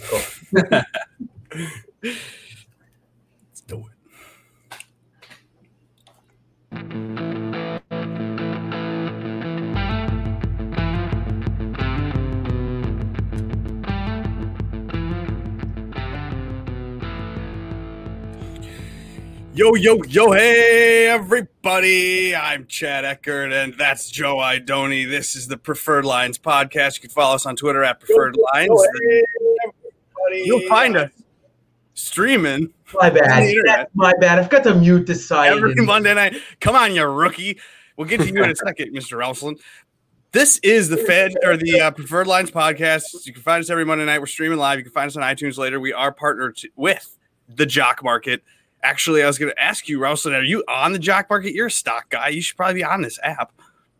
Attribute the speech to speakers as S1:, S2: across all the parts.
S1: Cool.
S2: Let's do it. Yo, yo, yo, hey, everybody. I'm Chad Eckert, and that's Joe Idoni. This is the Preferred Lines podcast. You can follow us on Twitter at Preferred Lines. You'll find us streaming
S1: My bad. my bad. I forgot to mute the site.
S2: every Monday night. Come on, you rookie. We'll get to you in a second, Mr. Ralston. This is the Fed or the uh, Preferred Lines podcast. You can find us every Monday night. We're streaming live. You can find us on iTunes later. We are partnered to- with the Jock Market. Actually, I was going to ask you, Ralston, are you on the Jock Market? You're a stock guy. You should probably be on this app.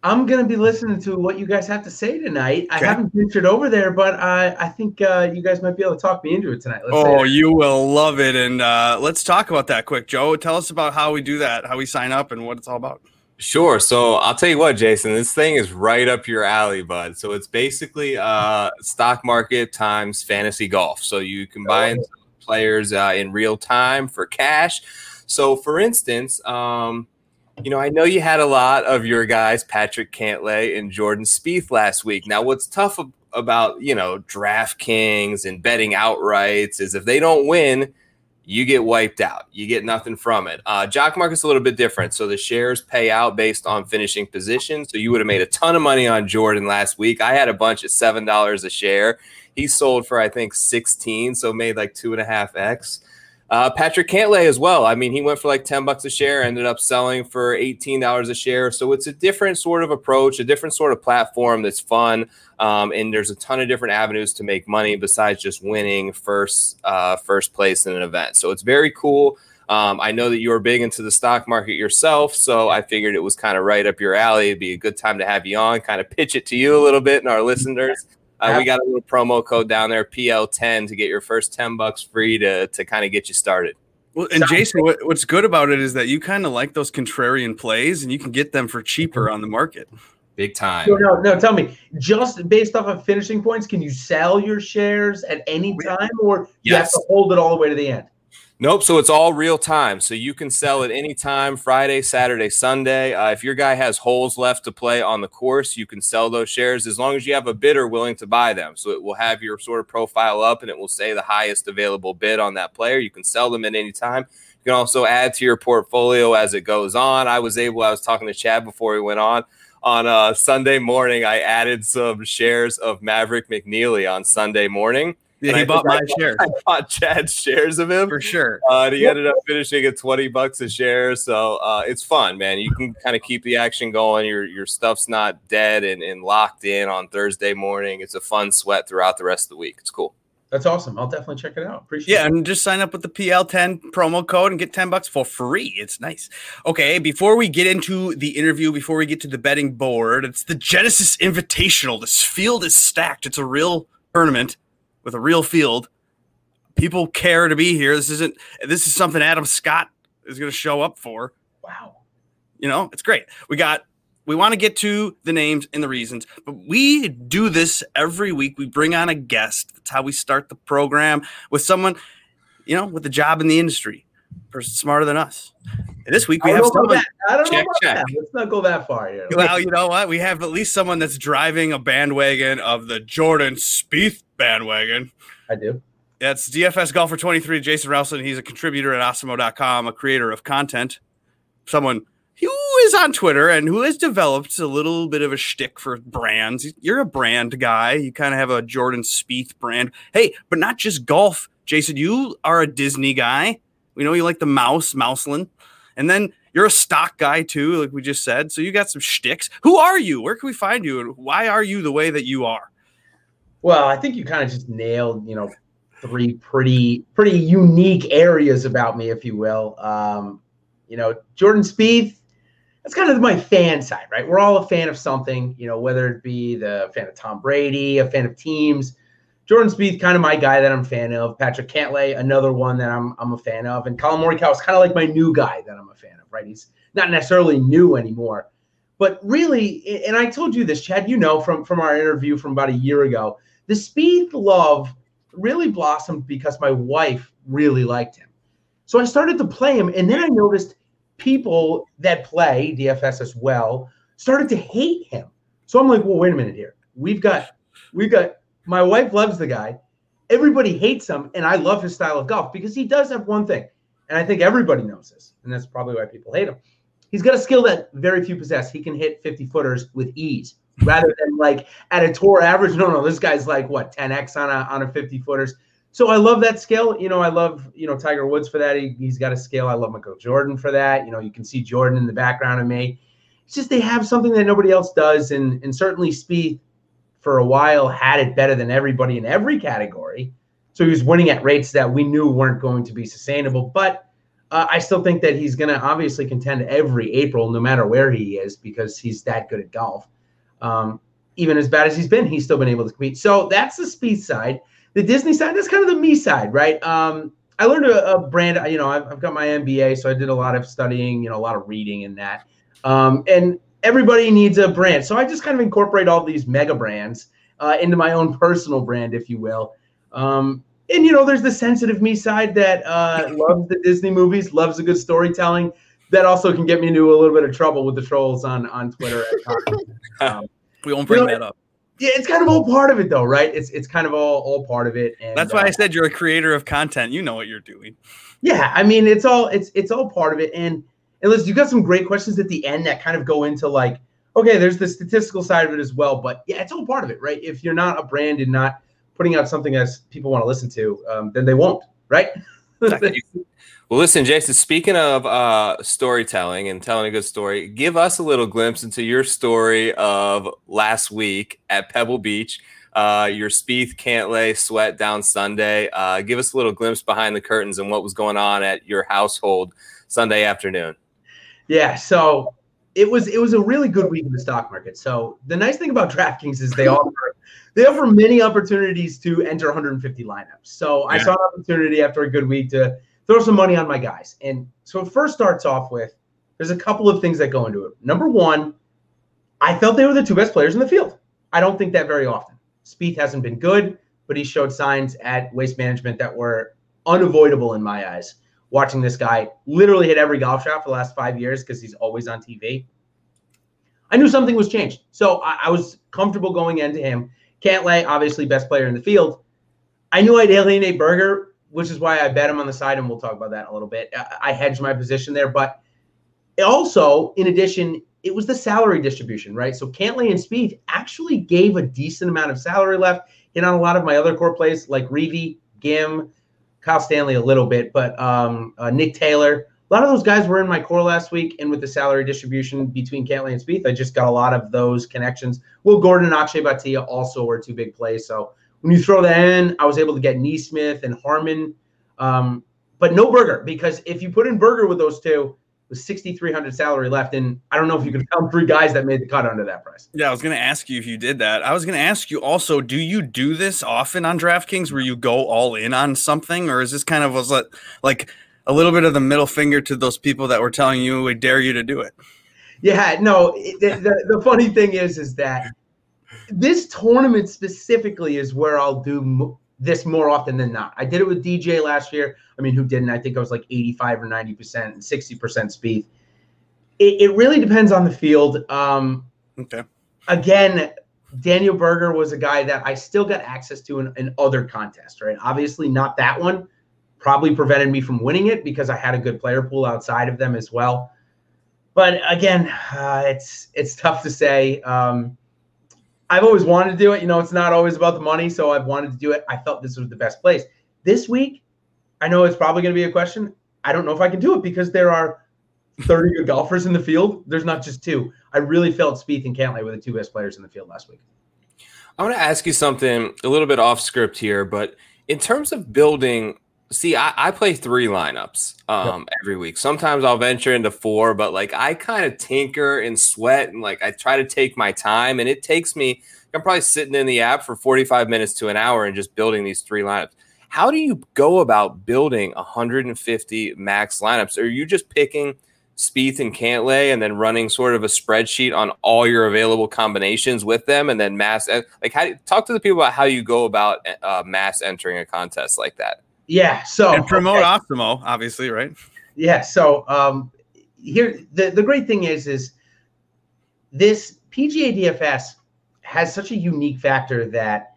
S1: I'm gonna be listening to what you guys have to say tonight. I haven't ventured over there, but I I think uh, you guys might be able to talk me into it tonight. Let's
S2: Oh, you will love it. And uh, let's talk about that quick, Joe. Tell us about how we do that, how we sign up, and what it's all about.
S3: Sure. So I'll tell you what, Jason, this thing is right up your alley, bud. So it's basically uh, stock market times fantasy golf. So you combine players uh, in real time for cash. So, for instance, um, you know, I know you had a lot of your guys, Patrick Cantlay and Jordan Spieth, last week. Now, what's tough about you know DraftKings and betting outrights is if they don't win, you get wiped out. You get nothing from it. Uh, Jock Market's a little bit different. So the shares pay out based on finishing position. So you would have made a ton of money on Jordan last week. I had a bunch at seven dollars a share. He sold for I think sixteen, so made like two and a half x. Uh, Patrick Cantlay as well. I mean, he went for like 10 bucks a share, ended up selling for $18 a share. So it's a different sort of approach, a different sort of platform that's fun. Um, and there's a ton of different avenues to make money besides just winning first uh, first place in an event. So it's very cool. Um, I know that you are big into the stock market yourself, so I figured it was kind of right up your alley. It'd be a good time to have you on, kind of pitch it to you a little bit and our listeners. Uh, we got a little promo code down there, PL10, to get your first 10 bucks free to, to kind of get you started.
S2: Well, and Jason, what, what's good about it is that you kind of like those contrarian plays, and you can get them for cheaper on the market.
S3: Big time.
S1: No, no, no. Tell me, just based off of finishing points, can you sell your shares at any time, or you have to hold it all the way to the end?
S3: Nope. So it's all real time. So you can sell at any time Friday, Saturday, Sunday. Uh, if your guy has holes left to play on the course, you can sell those shares as long as you have a bidder willing to buy them. So it will have your sort of profile up and it will say the highest available bid on that player. You can sell them at any time. You can also add to your portfolio as it goes on. I was able, I was talking to Chad before we went on. On uh, Sunday morning, I added some shares of Maverick McNealy on Sunday morning.
S2: Yeah, he
S3: I
S2: bought my
S3: I-
S2: share
S3: I bought Chad's shares of him.
S2: for sure.
S3: Uh, and he ended up finishing at 20 bucks a share. So uh, it's fun, man. You can kind of keep the action going. Your your stuff's not dead and, and locked in on Thursday morning. It's a fun sweat throughout the rest of the week. It's cool.
S1: That's awesome. I'll definitely check it out. Appreciate
S2: Yeah,
S1: it.
S2: and just sign up with the PL10 promo code and get 10 bucks for free. It's nice. Okay, before we get into the interview, before we get to the betting board, it's the Genesis Invitational. This field is stacked. It's a real tournament with a real field. People care to be here. This isn't this is something Adam Scott is going to show up for.
S1: Wow.
S2: You know, it's great. We got we want to get to the names and the reasons, but we do this every week. We bring on a guest. That's how we start the program with someone, you know, with a job in the industry, person smarter than us. And this week we have someone.
S1: that. I don't
S3: Check,
S1: know
S3: check.
S1: about that. Let's not go that far here.
S2: Well, you know what? We have at least someone that's driving a bandwagon of the Jordan Spieth bandwagon.
S1: I do.
S2: That's DFS Golfer 23, Jason Ralston. He's a contributor at Awesemo.com, a creator of content, someone who is on Twitter and who has developed a little bit of a shtick for brands. You're a brand guy. You kind of have a Jordan Spieth brand. Hey, but not just golf, Jason. You are a Disney guy. We know you like the mouse, Mouseland. And then you're a stock guy too, like we just said. So you got some shticks. Who are you? Where can we find you? And why are you the way that you are?
S1: Well, I think you kind of just nailed, you know, three pretty pretty unique areas about me, if you will. Um, you know, Jordan Spieth. That's kind of my fan side, right? We're all a fan of something, you know, whether it be the fan of Tom Brady, a fan of teams. Jordan Spieth, kind of my guy that I'm a fan of. Patrick Cantlay, another one that I'm I'm a fan of, and Collin Morikawa is kind of like my new guy that I'm a fan of, right? He's not necessarily new anymore, but really, and I told you this, Chad, you know, from from our interview from about a year ago, the Spieth love really blossomed because my wife really liked him. So I started to play him, and then I noticed people that play DFS as well started to hate him. So I'm like, well, wait a minute here. We've got, we've got. My wife loves the guy. Everybody hates him, and I love his style of golf because he does have one thing, and I think everybody knows this, and that's probably why people hate him. He's got a skill that very few possess. He can hit 50 footers with ease rather than like at a tour average. No, no, this guy's like what 10x on a on a 50 footers. So I love that skill. You know, I love you know Tiger Woods for that. He, he's got a skill. I love Michael Jordan for that. You know, you can see Jordan in the background of me. It's just they have something that nobody else does, and and certainly Spieth for a while had it better than everybody in every category. So he was winning at rates that we knew weren't going to be sustainable. But uh, I still think that he's going to obviously contend every April, no matter where he is, because he's that good at golf. Um, even as bad as he's been, he's still been able to compete. So that's the Spieth side. The Disney side, that's kind of the me side, right? Um, I learned a, a, brand, you know, I've, I've, got my MBA, so I did a lot of studying, you know, a lot of reading in that. Um, and everybody needs a brand. So I just kind of incorporate all these mega brands uh, into my own personal brand, if you will. Um, and, you know, there's the sensitive me side that uh, loves the Disney movies, loves a good storytelling that also can get me into a little bit of trouble with the trolls on on Twitter.
S2: um, we won't bring you know, that up.
S1: Yeah, it's kind of all part of it, though, right? It's it's kind of all all part of it.
S2: And, That's why uh, I said you're a creator of content. You know what you're doing.
S1: Yeah, I mean, it's all it's it's all part of it. And and listen, you got some great questions at the end that kind of go into like, okay, there's the statistical side of it as well. But yeah, it's all part of it, right? If you're not a brand and not putting out something that people want to listen to, um, then they won't, right?
S3: Well, listen, Jason, speaking of uh, storytelling and telling a good story, give us a little glimpse into your story of last week at Pebble Beach. Uh, your Spieth Cantlay sweat down Sunday. Uh, give us a little glimpse behind the curtains and what was going on at your household Sunday afternoon.
S1: Yeah, so it was it was a really good week in the stock market. So the nice thing about DraftKings is they offer they offer many opportunities to enter 150 lineups. So yeah. I saw an opportunity after a good week to throw some money on my guys. And so it first starts off with there's a couple of things that go into it. Number one, I felt they were the two best players in the field. I don't think that very often. Spieth hasn't been good, but he showed signs at Waste Management that were unavoidable in my eyes. Watching this guy literally hit every golf shot for the last five years because he's always on TV. I knew something was changed. So I, I was comfortable going into him. Cantlay, obviously best player in the field. I knew I'd alienate Berger which is why I bet him on the side, and we'll talk about that a little bit. I hedged my position there, but also, in addition, it was the salary distribution, right? So Cantlay and Spieth actually gave a decent amount of salary left. Hit on a lot of my other core plays like Reavie, Gim, Kyle Stanley a little bit, but um, uh, Nick Taylor. A lot of those guys were in my core last week, and with the salary distribution between Cantlay and Spieth, I just got a lot of those connections. Will Gordon and Akshay Bhatia also were two big plays, so when you throw that in, I was able to get NeSmith and Harman, um, but no Berger because if you put in Berger with those two, with 6,300 salary left, and I don't know if you can count three guys that made the cut under that price.
S2: Yeah, I was going to ask you if you did that. I was going to ask you also, do you do this often on DraftKings where you go all in on something, or is this kind of was like a little bit of the middle finger to those people that were telling you we dare you to do it?
S1: Yeah, no. The, the, the funny thing is, is that this tournament specifically is where I'll do this more often than not. I did it with DJ last year. I mean, who didn't? I think I was like 85 or 90% and 60% Spieth. It, it really depends on the field. Um,
S2: okay.
S1: Again, Daniel Berger was a guy that I still got access to in, in other contests, right? Obviously, not that one. Probably prevented me from winning it because I had a good player pool outside of them as well. But again, uh, it's it's tough to say. Um, I've always wanted to do it. You know, it's not always about the money, so I've wanted to do it. I felt this was the best place. This week, I know it's probably going to be a question. I don't know if I can do it because there are 30 good golfers in the field. There's not just two. I really felt Spieth and Cantlay were the two best players in the field last week.
S3: I want to ask you something a little bit off script here, but in terms of building See, I, I, play three lineups um, yep. every week. Sometimes I'll venture into four, but like I kind of tinker and sweat and like I try to take my time, and it takes me. I'm probably sitting in the app for 45 minutes to an hour and just building these three lineups. How do you go about building 150 max lineups? Are you just picking Spieth and Cantlay, and then running sort of a spreadsheet on all your available combinations with them, and then mass like how talk to the people about how you go about uh, mass entering a contest like that.
S1: Yeah, so
S2: and promote okay. Optimo, obviously, right?
S1: Yeah, so um, here the the great thing is is this PGA DFS has such a unique factor that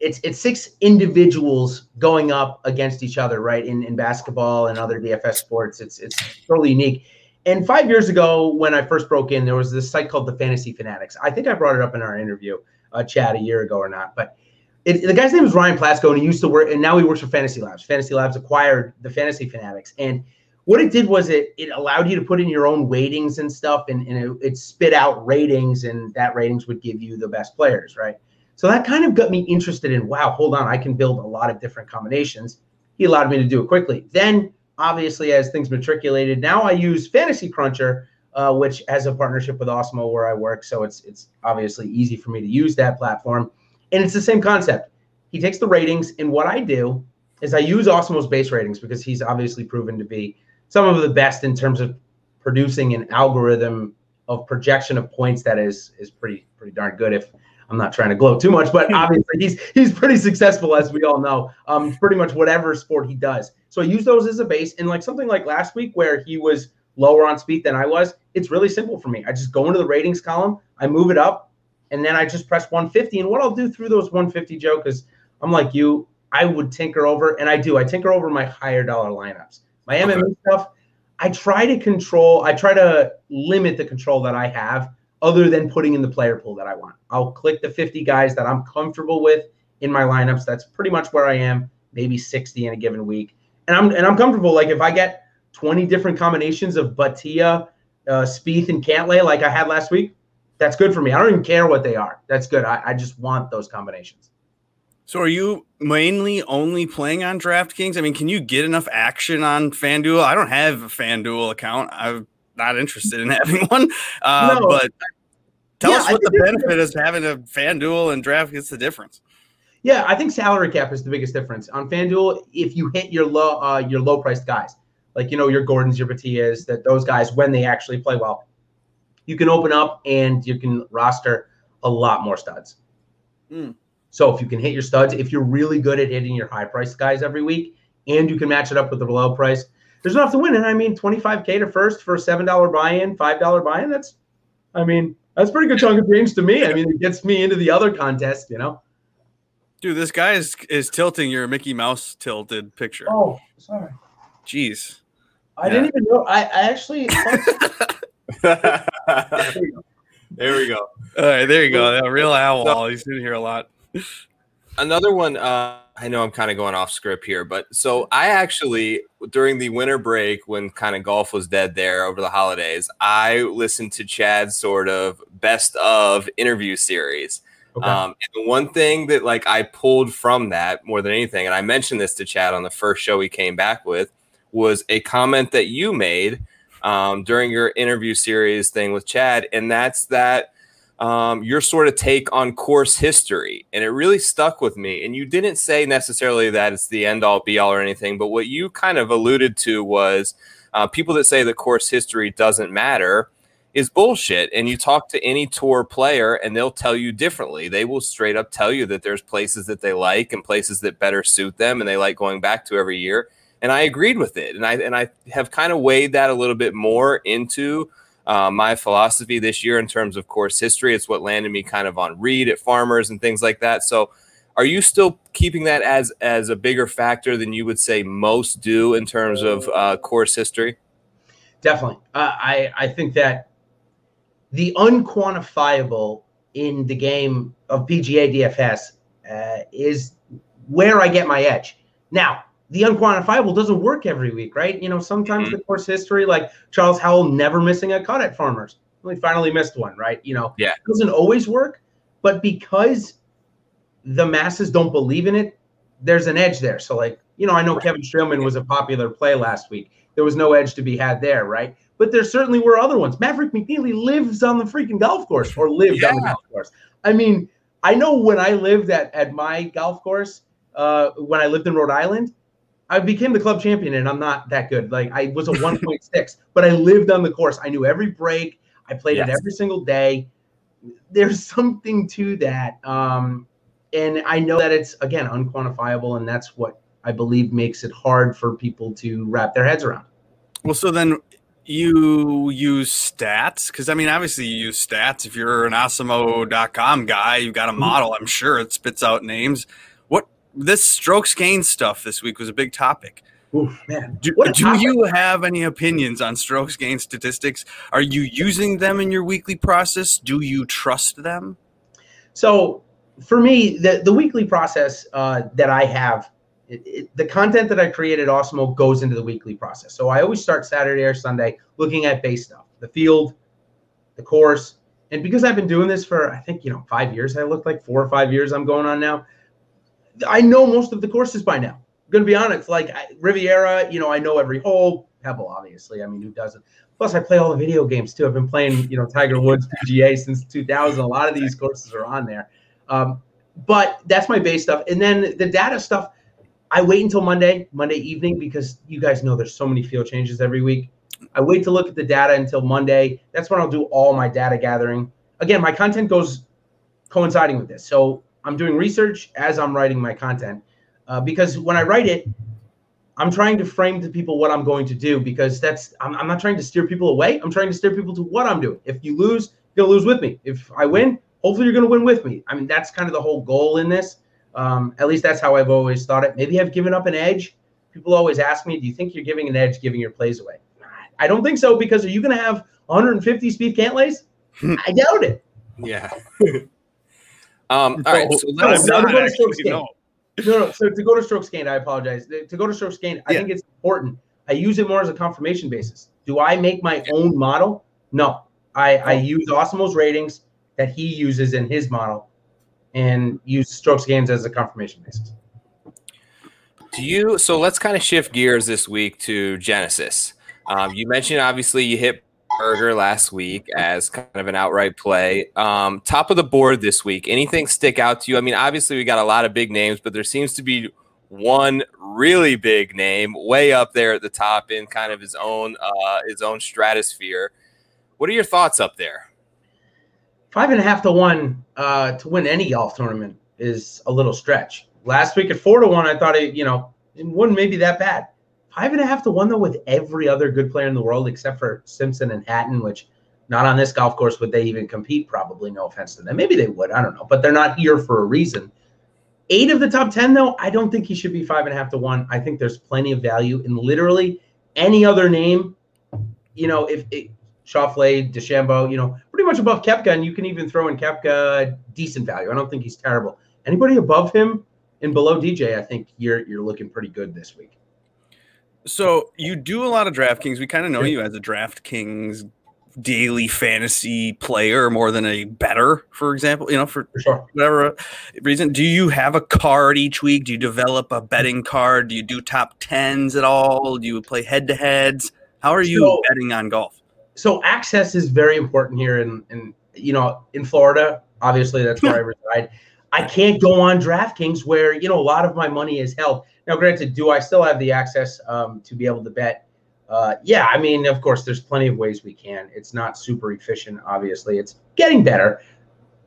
S1: it's it's six individuals going up against each other, right? In in basketball and other DFS sports, it's it's totally unique. And five years ago, when I first broke in, there was this site called the Fantasy Fanatics. I think I brought it up in our interview, uh, Chad a year ago or not, but it, the guy's name is Ryan Plasko, and he used to work, and now he works for Fantasy Labs. Fantasy Labs acquired the Fantasy Fanatics, and what it did was it it allowed you to put in your own weightings and stuff, and, and it, it spit out ratings, and that ratings would give you the best players, right? So that kind of got me interested in wow, hold on, I can build a lot of different combinations. He allowed me to do it quickly. Then, obviously, as things matriculated, now I use Fantasy Cruncher, uh, which has a partnership with Awesemo where I work. So it's it's obviously easy for me to use that platform. And it's the same concept. He takes the ratings, and what I do is I use Awesemo's base ratings because he's obviously proven to be some of the best in terms of producing an algorithm of projection of points that is is pretty pretty darn good if I'm not trying to gloat too much, but obviously he's he's pretty successful as we all know. Um, pretty much whatever sport he does. So I use those as a base, and like something like last week where he was lower on Spieth than I was, it's really simple for me. I just go into the ratings column, I move it up, and then I just press 150. And what I'll do through those 150, Joe, because I'm like you, I would tinker over, and I do. I tinker over my higher dollar lineups, my MMA okay. stuff. I try to control. I try to limit the control that I have other than putting in the player pool that I want. I'll click the 50 guys that I'm comfortable with in my lineups. That's pretty much where I am, maybe 60 in a given week. And I'm and I'm comfortable. Like if I get 20 different combinations of Bhatia, uh, Spieth, and Cantlay like I had last week, that's good for me. I don't even care what they are. That's good. I, I just want those combinations.
S2: So are you mainly only playing on DraftKings? I mean, can you get enough action on FanDuel? I don't have a FanDuel account. I'm not interested in having one. Uh, no. But tell yeah, us what the benefit is having a FanDuel and DraftKings the difference.
S1: Yeah, I think salary cap is the biggest difference on FanDuel. If you hit your low uh, your low priced guys, like you know your Gordons, your Bhatias, that those guys when they actually play well, you can open up and you can roster a lot more studs. Mm. So if you can hit your studs, if you're really good at hitting your high price guys every week, and you can match it up with the low price, there's enough to win. And I mean, 25k to first for a seven dollar buy-in, five dollar buy-in. That's, I mean, that's pretty good chunk of change to me. I mean, it gets me into the other contest, you know.
S2: Dude, this guy is is tilting your Mickey Mouse tilted picture.
S1: Oh, sorry.
S2: Jeez.
S1: I yeah. didn't even know. I, I actually.
S3: there we go.
S2: All right, there you go. A real owl. He's in here a lot.
S3: Another one. Uh, I know I'm kind of going off script here, but so I actually during the winter break when kind of golf was dead there over the holidays, I listened to Chad's sort of best of interview series. Okay. Um, and the one thing that like I pulled from that more than anything, and I mentioned this to Chad on the first show he came back with, was a comment that you made um, during your interview series thing with Chad, and that's that um, your sort of take on course history. And it really stuck with me. And you didn't say necessarily that it's the end all be all or anything, but what you kind of alluded to was uh, people that say the course history doesn't matter is bullshit. And you talk to any tour player and they'll tell you differently. They will straight up tell you that there's places that they like and places that better suit them and they like going back to every year. And I agreed with it. And I and I have kind of weighed that a little bit more into uh, my philosophy this year in terms of course history. It's what landed me kind of on Reed at Farmers and things like that. So, are you still keeping that as as a bigger factor than you would say most do in terms of uh, course history?
S1: Definitely, uh, I I think that the unquantifiable in the game of PGA DFS uh, is where I get my edge. Now, the unquantifiable doesn't work every week, right? You know, sometimes mm-hmm. the course history, like Charles Howell never missing a cut at Farmers, he finally missed one, right? You know,
S3: yeah,
S1: it doesn't always work, but because the masses don't believe in it, there's an edge there. So, like, you know, I know right. Kevin Streelman was a popular play last week. There was no edge to be had there, right? But there certainly were other ones. Maverick McNealy lives on the freaking golf course or lived yeah. on the golf course. I mean, I know when I lived at, at my golf course, uh, when I lived in Rhode Island, I became the club champion, and I'm not that good. Like I was a 1.6, but I lived on the course. I knew every break. I played yes. it every single day. There's something to that, um, and I know that it's again unquantifiable, and that's what I believe makes it hard for people to wrap their heads around.
S2: Well, so then you use stats because I mean, obviously, you use stats. If you're an Awesemo.com guy, you've got a mm-hmm. model. I'm sure it spits out names. What this strokes gain stuff this week was a big topic.
S1: Oof, man.
S2: Do, do you have any opinions on strokes gain statistics? Are you using them in your weekly process? Do you trust them?
S1: So, for me, the, the weekly process uh, that I have it, it, the content that I create at Awesemo goes into the weekly process. So I always start Saturday or Sunday looking at base stuff, the field, the course. And because I've been doing this for, I think, you know, five years, I look like four or five years I'm going on now. I know most of the courses by now. I'm to be honest. Like Riviera, you know, I know every hole. Pebble, obviously. I mean, who doesn't? Plus, I play all the video games too. I've been playing, you know, Tiger Woods PGA since 2000. A lot of these courses are on there. Um, but that's my base stuff. And then the data stuff, I wait until Monday, Monday evening, because you guys know there's so many field changes every week. I wait to look at the data until Monday. That's when I'll do all my data gathering. Again, my content goes coinciding with this. So I'm doing research as I'm writing my content uh, because when I write it, I'm trying to frame to people what I'm going to do because that's I'm, I'm, not trying to steer people away. I'm trying to steer people to what I'm doing. If you lose, you're gonna lose with me. If I win, hopefully you're gonna win with me. I mean, that's kind of the whole goal in this. Um, at least that's how I've always thought it. Maybe I've given up an edge. People always ask me, "Do you think you're giving an edge, giving your plays away?" I don't think so because are you going to have 150 Spieth Cantlays? I doubt it.
S3: Yeah. um. All right. So let's
S1: no, no, no, no, so to go to strokes gained, I apologize. To go to strokes gained, I yeah. think it's important. I use it more as a confirmation basis. Do I make my own model? No. I, I use Awesemo's ratings that he uses in his model and use strokes gains as a confirmation basis.
S3: Do you? So let's kind of shift gears this week to Genesis. Um, you mentioned obviously you hit Berger last week as kind of an outright play. Um, top of the board this week. Anything stick out to you? I mean, obviously we got a lot of big names, but there seems to be one really big name way up there at the top in kind of his own uh, his own stratosphere. What are your thoughts up there?
S1: five and a half to one uh, to win any golf tournament is a little stretch. Last week at four to one, I thought it, you know, it wouldn't maybe that bad. Five and a half to one though, with every other good player in the world except for Simpson and Hatton, which not on this golf course would they even compete. Probably, no offense to them. Maybe they would. I don't know, but they're not here for a reason. Eight of the top ten though, I don't think he should be five and a half to one. I think there's plenty of value in literally any other name. You know, if it, Schauffele, DeChambeau, you know, pretty much above Koepka, and you can even throw in Koepka decent value. I don't think he's terrible. Anybody above him and below DJ, I think you're you're looking pretty good this week.
S2: So you do a lot of DraftKings. We kind of know you as a DraftKings daily fantasy player more than a better, for example, you know, for, for sure. whatever reason. Do you have a card each week? Do you develop a betting card? Do you do top tens at all? Do you play head to heads? How are you so, betting on golf?
S1: so access is very important here in, in you know in Florida. Obviously, that's where I reside. I can't go on DraftKings where you know a lot of my money is held. Now, granted, do I still have the access um, to be able to bet? Uh, yeah, I mean, of course, there's plenty of ways we can. It's not super efficient, obviously. It's getting better.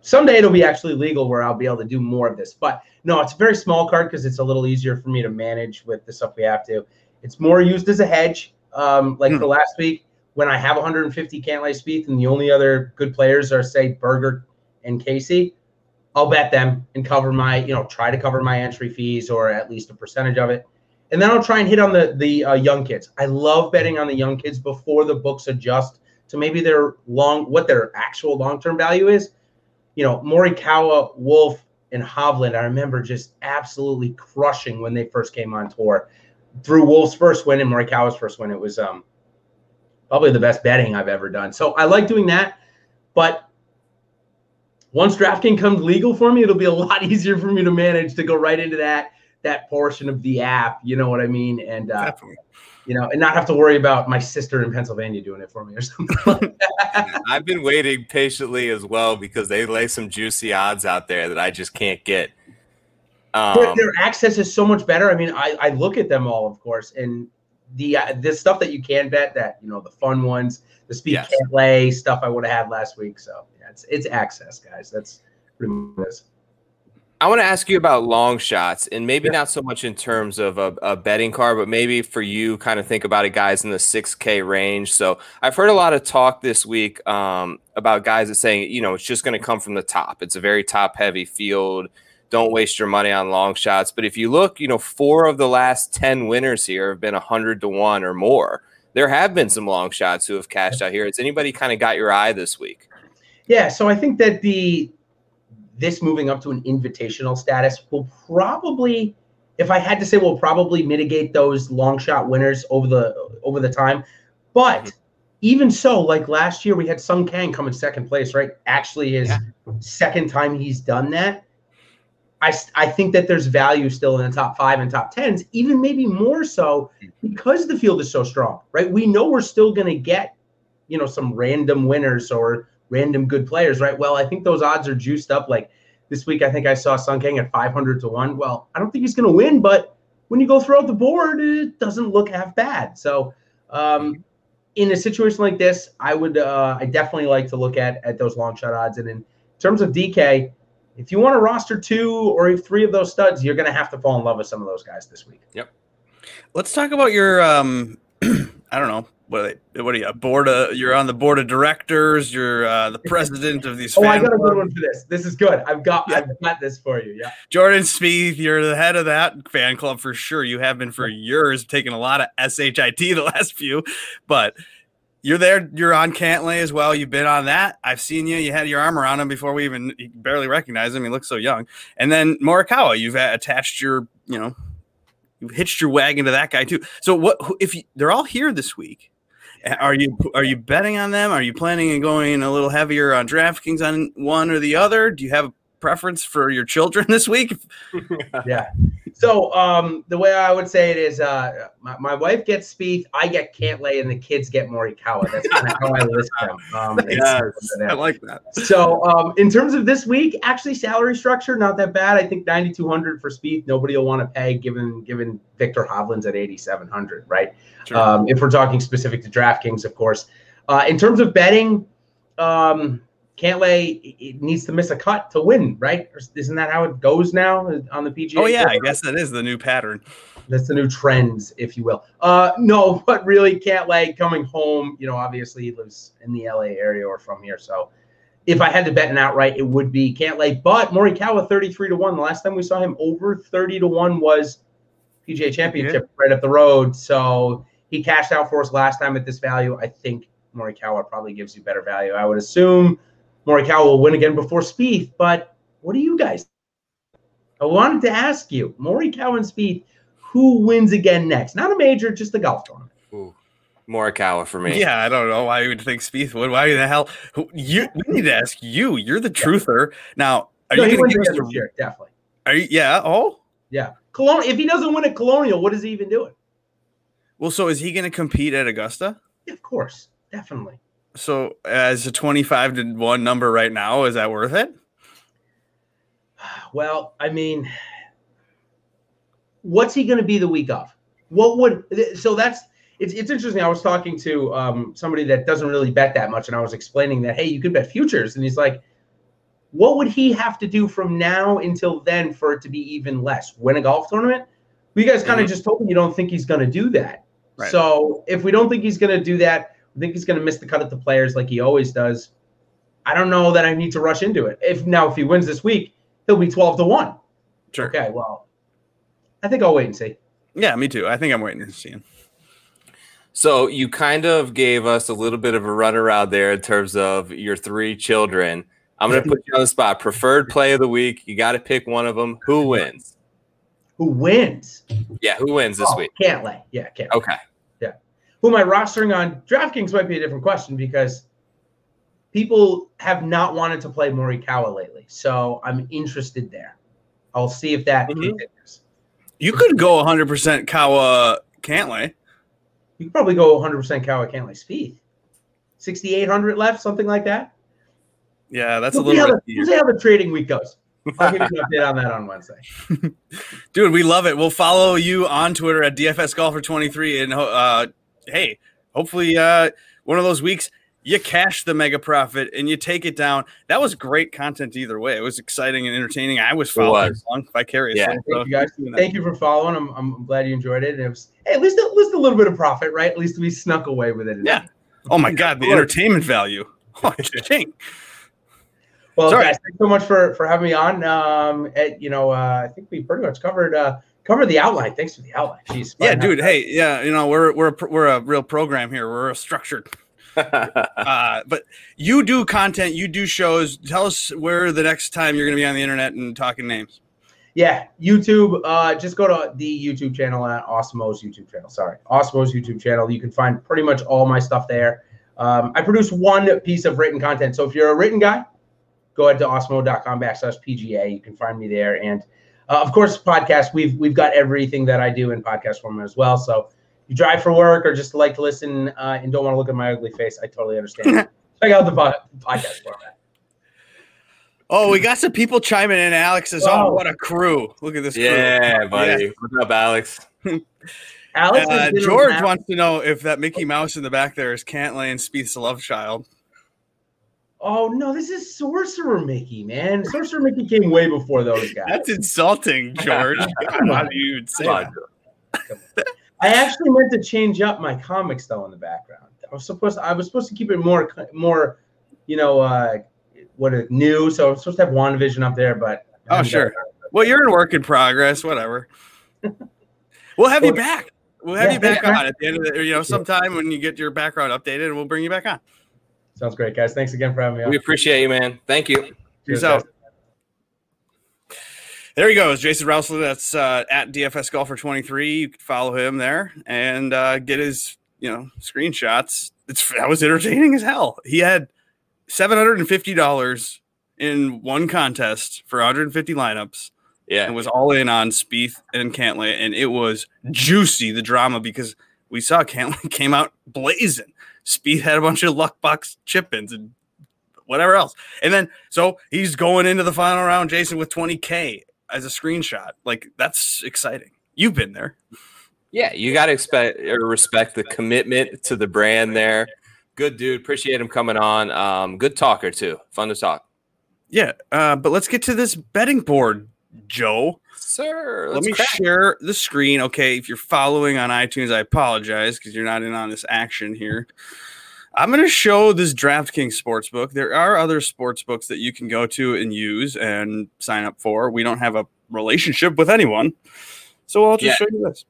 S1: Someday it'll be actually legal where I'll be able to do more of this. But no, it's a very small card because it's a little easier for me to manage with the stuff we have to. It's more used as a hedge, um, like mm. for last week when I have 150 Cantlay Spieth and the only other good players are say Berger and Casey, I'll bet them and cover my, you know, try to cover my entry fees or at least a percentage of it. And then I'll try and hit on the the uh, young kids. I love betting on the young kids before the books adjust to maybe their long what their actual long term value is. You know, Morikawa, Wolff, and Hovland. I remember just absolutely crushing when they first came on tour. Through Wolff's first win and Morikawa's first win, it was um probably the best betting I've ever done. So I like doing that. But once DraftKings comes legal for me, it'll be a lot easier for me to manage to go right into that that portion of the app. You know what I mean? And uh, you know, and not have to worry about my sister in Pennsylvania doing it for me or something like
S3: I've been waiting patiently as well because they lay some juicy odds out there that I just can't get. Um,
S1: their, their access is so much better. I mean, I, I look at them all, of course, and the uh, the stuff that you can bet that you know the fun ones, the Spieth
S2: Yes.
S1: Cantlay stuff I would have had last week. So yeah, it's it's access, guys. That's pretty much it.
S3: I want to ask you about long shots, and maybe
S1: Yeah.
S3: not so much in terms of a, a betting card, but maybe for you, kind of think about it, guys in the 6K range. So I've heard a lot of talk this week um, about guys that saying, you know, it's just going to come from the top. It's a very top heavy field. Don't waste your money on long shots. But if you look, you know, four of the last 10 winners here have been 100 to 1 or more. There have been some long shots who have cashed out here. Has anybody kind of got your eye this week?
S1: Yeah, so I think that the this moving up to an invitational status will probably, if I had to say, will probably mitigate those long shot winners over the over the time. But
S3: Mhm.
S1: even so, like last year, we had Sung Kang come in second place, right? Actually, his
S3: Yeah.
S1: second time he's done that. I, I think that there's value still in the top five and top tens, even maybe more so because the field is so strong, right? We know we're still going to get, you know, some random winners or random good players, right? Well, I think those odds are juiced up. Like this week, I think I saw Sung Kang at 500 to 1. Well, I don't think he's going to win, but when you go throughout the board, it doesn't look half bad. So, um, in a situation like this, I would, uh, I definitely like to look at at those long shot odds. And in terms of DK, if you want to roster two or three of those studs, you're going to have to fall in love with some of those guys this week. Yep.
S2: Let's talk about your um I don't know what are they, what are you a board of you're on the board of directors you're uh, the president of these
S1: Oh, I got a good one for this. This is good. I've got,
S2: Yeah.
S1: I've got this for you. Yeah.
S2: Jordan Spieth you're the head of that fan club for sure you have been for years taking a lot of shit the last few but you're there you're on Cantlay as well you've been on that I've seen you you had your arm around him before we even you barely recognized him he looks so young and then Morikawa you've attached your you know you've hitched your wagon to that guy too so what if you, they're all here this week are you are you betting on them? Are you planning on going a little heavier on DraftKings on one or the other? Do you have a preference for your children this week?
S1: yeah. So um, the way I would say it is, uh, my, my wife gets Spieth, I get Cantlay, and the kids get Morikawa. That's kind of how I list them. Um, it's-
S2: I like that.
S1: So um, in terms of this week, actually salary structure not that bad. I think 9,200 for Spieth. Nobody will want to pay given given Viktor Hovland's at 8,700, right?
S2: Sure.
S1: Um, if we're talking specific to DraftKings, of course. Uh, in terms of betting, um, Cantlay needs to miss a cut to win, right? Isn't that how it goes now on the PGA?
S2: oh yeah,
S1: Tour?
S2: I guess that is the new pattern.
S1: That's the new trends, if you will. Uh, no, but really, Cantlay coming home. You know, obviously he lives in the LA area or from here. So, if I had to bet an outright, it would be Cantlay. But Morikawa, thirty-three to one. The last time we saw him over thirty to one was PGA Championship right up the road. So he cashed out for us last time at this value. I think Morikawa probably gives you better value. I would assume Morikawa will win again before Spieth. But what do you guys? I wanted to ask you, Morikawa and Spieth who wins again next? Not a major, just a golf tournament.
S3: Ooh, Morikawa for me.
S2: Yeah, I don't know why you would think Spieth would. Why the hell? You we need to ask you. You're the truther. Now, are
S1: No,
S2: you going to give us
S1: again
S2: a,
S1: year, definitely.
S2: Are you? Yeah. Oh,
S1: Yeah, Colonial. If he doesn't win at Colonial, what is he even doing?
S2: Well. So is he going to compete at Augusta?
S1: Yeah, of course, definitely.
S2: So as a twenty-five to one number right now, is that worth it?
S1: Well, I mean, what's he going to be the week of? What would so that's it's it's interesting. I was talking to um, somebody that doesn't really bet that much, and I was explaining that hey, you could bet futures, and he's like, what would he have to do from now until then for it to be even less? Win a golf tournament? Well, you guys kind of just told me you don't think he's going to do that.
S2: Right.
S1: So if we don't think he's going to do that, I think he's going to miss the cut at the players like he always does. I don't know that I need to rush into it. If now if he wins this week, he'll be twelve to one.
S2: Sure.
S1: Okay, well, I think I'll wait and see.
S2: Yeah, me too. I think I'm waiting to see him.
S3: So you kind of gave us a little bit of a runaround there in terms of your three children. I'm going to put you on the spot. Preferred play of the week. You got to pick one of them. Who wins?
S1: Who wins
S3: Yeah, who wins this
S1: Oh,
S3: week?
S1: Cantlay. Yeah, can't.
S3: Okay. Yeah.
S1: Who am I rostering on DraftKings might be a different question because people have not wanted to play Morikawa lately. So I'm interested there. I'll see if that
S3: Mhm.
S1: continues.
S2: You could go 100% Kawa Cantlay.
S1: You could probably go 100% Kawa Cantlay Spieth. 6,800 left, something like that.
S2: Yeah, that's a
S1: We'll see, how
S2: little
S1: the,
S2: bit.
S1: we'll see how the trading week goes. I'll give you an update on that on Wednesday.
S2: Dude, we love it. We'll follow you on Twitter at DFS Golfer 23 and uh, hey, hopefully uh, one of those weeks you cash the mega profit and you take it down. That was great content either way. It was exciting and entertaining. I was following
S3: was.
S2: along vicariously.
S3: Yeah.
S1: Thank you guys. Thank you for following. I'm, I'm glad you enjoyed it. And it was hey, at least at least a little bit of profit, right? At least we snuck away with it.
S2: Yeah. Oh my god, the entertainment value. Oh, ching.
S1: Well,
S2: Sorry.
S1: guys, thanks so much for for having me on. Um, and, you know, uh, I think we pretty much covered uh covered the outline. Thanks for the outline. Jeez.
S2: Yeah,
S1: fun.
S2: dude. Hey, yeah, you know we're we're a, we're a real program here. We're a structured. Uh, but you do content, you do shows. Tell us where the next time you're going to be on the internet and talking names.
S1: Yeah, YouTube. Uh, just go to the YouTube channel at Awesemo's YouTube channel. Sorry, Awesemo's YouTube channel. You can find pretty much all my stuff there. Um, I produce one piece of written content. So if you're a written guy, go ahead to awesemo.com backslash PGA. You can find me there. And uh, of course, podcast. We've we've got everything that I do in podcast format as well. So you drive for work or just like to listen uh, and don't want to look at my ugly face, I totally understand. Check out the po- podcast format.
S2: Oh, we got some people chiming in. Alex says, "Oh, what a crew! Look at this crew."
S3: yeah, buddy. What's up, Alex?
S1: Alex,
S2: Uh, George wants to know if that Mickey Mouse in the back there is Cantlay and Spieth's love child.
S1: Oh no, this is Sorcerer Mickey, man. Sorcerer Mickey came way before those guys.
S2: That's insulting, George. God, How do you say that?
S1: I actually meant to change up my comics though in the background. I was supposed to, I was supposed to keep it more more, you know, uh, what a new. So I'm supposed to have WandaVision up there, but
S2: Oh, sure. Well, you're in work in progress. Whatever. We'll have you back. We'll have
S1: yeah,
S2: you back on at the end of the, you know, sometime when you get your background updated, and we'll bring you back on.
S1: Sounds great, guys. Thanks again for having me on.
S3: We appreciate you, man. Thank you.
S1: Cheers,
S2: Peace
S1: guys.
S2: out. There he goes, Jason Rousler. That's uh, at DFS Golfer 23. You can follow him there and uh, get his, you know, screenshots. It's that was entertaining as hell. He had seven hundred and fifty dollars in one contest for 150 lineups
S3: Yeah.
S2: and was all in on Spieth and Cantlay, and it was juicy the drama because we saw Cantlay came out blazing. Spieth had a bunch of luck box chip ins and whatever else, and then so he's going into the final round, Jason, with 20k as a screenshot. Like that's exciting. You've been there.
S3: Yeah, you got to expect or respect the commitment to the brand there. Good dude. Appreciate him coming on. Um, good talker too. Fun to talk.
S2: Yeah, uh, but let's get to this betting board, Joe.
S3: Sir,
S2: Let
S3: let's
S2: me
S3: crack.
S2: share the screen. Okay, if you're following on iTunes, I apologize because you're not in on this action here. I'm going to show this DraftKings sportsbook. There are other sportsbooks that you can go to and use and sign up for. We don't have a relationship with anyone, so I'll just
S3: Yeah.
S2: show you this.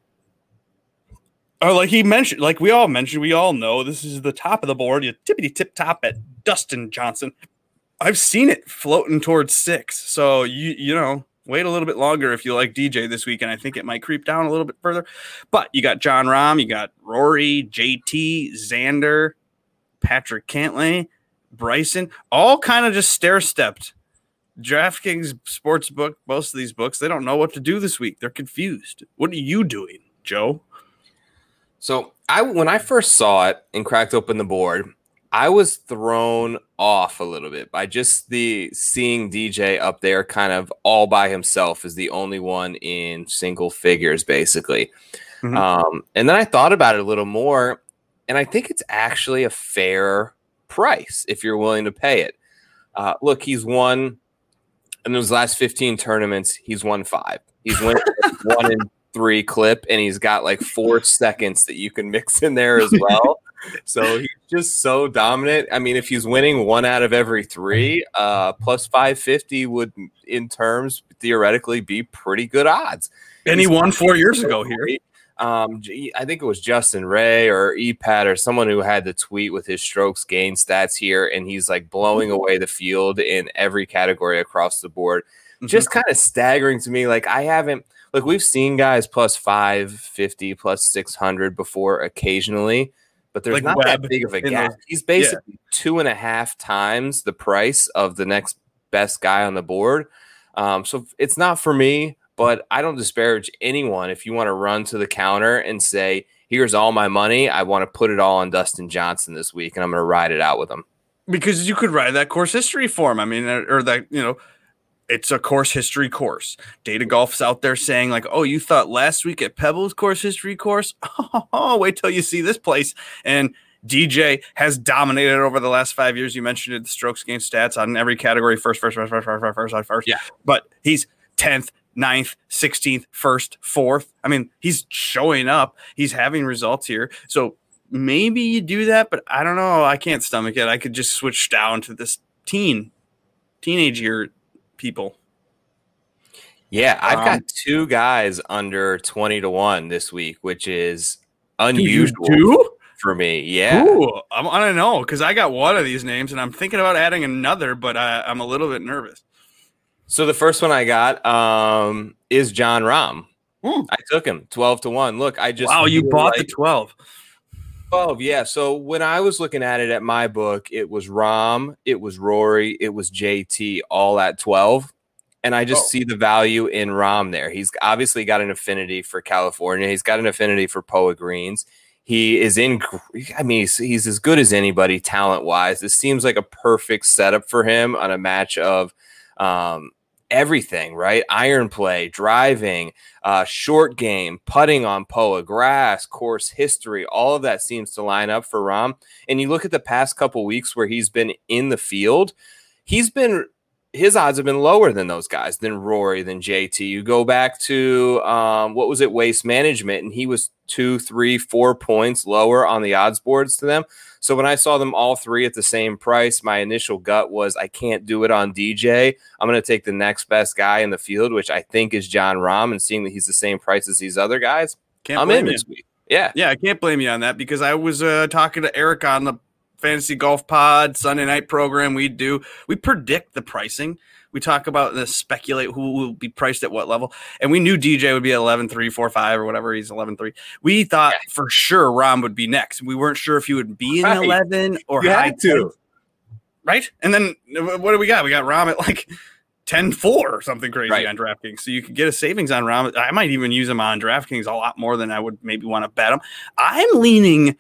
S2: Oh, like he mentioned, like we all mentioned, we all know this is the top of the board. You tippity tip top at Dustin Johnson. I've seen it floating towards six. So you you know, wait a little bit longer if you like DJ this week, and I think it might creep down a little bit further. But you got Jon Rahm, you got Rory, JT, Xander, Patrick Cantlay, Bryson, all kind of just stair stepped. DraftKings sports book, most of these books, they don't know what to do this week. They're confused. What are you doing, Joe?
S3: So I when I first saw it and cracked open the board, I was thrown off a little bit by just the seeing DJ up there kind of all by himself as the only one in single figures, basically.
S2: Mhm.
S3: Um, and then I thought about it a little more, and I think it's actually a fair price if you're willing to pay it. Uh, look, he's won in those last 15 tournaments, he's won five. He's won one in three clip, and he's got like four seconds that you can mix in there as well. So he's just so dominant. I mean, if he's winning one out of every three, uh, plus 550 would, in terms, theoretically be pretty good odds.
S2: And he won four years ago here.
S3: Um, I think it was Justin Ray or EPAT or someone who had the tweet with his strokes gain stats here, and he's like blowing away the field in every category across the board.
S2: Mm-hmm.
S3: Just kind of staggering to me. Like I haven't like we've seen guys plus five fifty, plus six hundred before occasionally, but there's
S2: Like
S3: not
S2: Webb
S3: that big of a gap.
S2: those-
S3: He's basically two and a half times the price of the next best guy on the board. Um, so it's not for me, but I don't disparage anyone if you want to run to the counter and say, "Here's all my money. I want to put it all on Dustin Johnson this week, and I'm going to ride it out with him."
S2: because you could write that course history for him. I mean, or or that you know, it's a course history course. Data Golf's out there saying like, "Oh, you thought last week at Pebbles course history course? Oh, wait till you see this place." And DJ has dominated over the last five years. You mentioned it, the strokes game stats on every category first, first, first, first, first, first, first, first.
S3: Yeah.
S2: But he's 10th, 9th, 16th, first, fourth. I mean, he's showing up. He's having results here. So maybe you do that, but I don't know. I can't stomach it. I could just switch down to this teen, teenage year people.
S3: Yeah, I've
S2: Um,
S3: got two guys under 20 to 1 this week, which is unusual
S2: do?
S3: for me. Yeah.
S2: Ooh, I'm, I don't know because I got one of these names and I'm thinking about adding another, but I, I'm a little bit nervous.
S3: So the first one I got um, is Jon Rahm.
S2: Hmm.
S3: I took him 12 to 1. Look, I just
S2: wow, you bought
S3: like-
S2: the 12.
S3: 12, yeah. So when I was looking at it at my book, it was Rahm, it was Rory, it was JT, all at 12. And I just
S2: Oh.
S3: see the value in Rahm there. He's obviously got an affinity for California. He's got an affinity for Poa Greens. He is in, I mean, he's, he's as good as anybody talent wise. This seems like a perfect setup for him on a match of um, everything, right? Iron play, driving, uh, short game, putting on Poa, grass, course history, all of that seems to line up for Rahm. And you look at the past couple weeks where he's been in the field, he's been his odds have been lower than those guys, than Rory, than JT. You go back to um, what was it, Waste Management, and he was two, three, four points lower on the odds boards to them. So when I saw them all three at the same price, my initial gut was I can't do it on DJ. I'm going to take the next best guy in the field, which I think is Jon Rahm, and seeing that he's the same price as these other guys,
S2: Can't
S3: I'm
S2: blame
S3: in
S2: you.
S3: this week. Yeah.
S2: Yeah, I can't blame you on that because I was uh, talking to Eric on the Fantasy Golf Pod Sunday night program we do. We predict the pricing. We talk about the speculate who will be priced at what level. And we knew DJ would be at 11, 3, 4, 5 or whatever. He's 11, 3. We thought for sure Rahm would be next. We weren't sure if he would be in
S3: Right.
S2: 11 or
S3: You
S2: high
S3: to.
S2: Right. And then what do we got? We got Rahm at like 10 4 or something crazy
S3: Right.
S2: on DraftKings. So you could get a savings on Rahm. I might even use him on DraftKings a lot more than I would maybe want to bet him. I'm leaning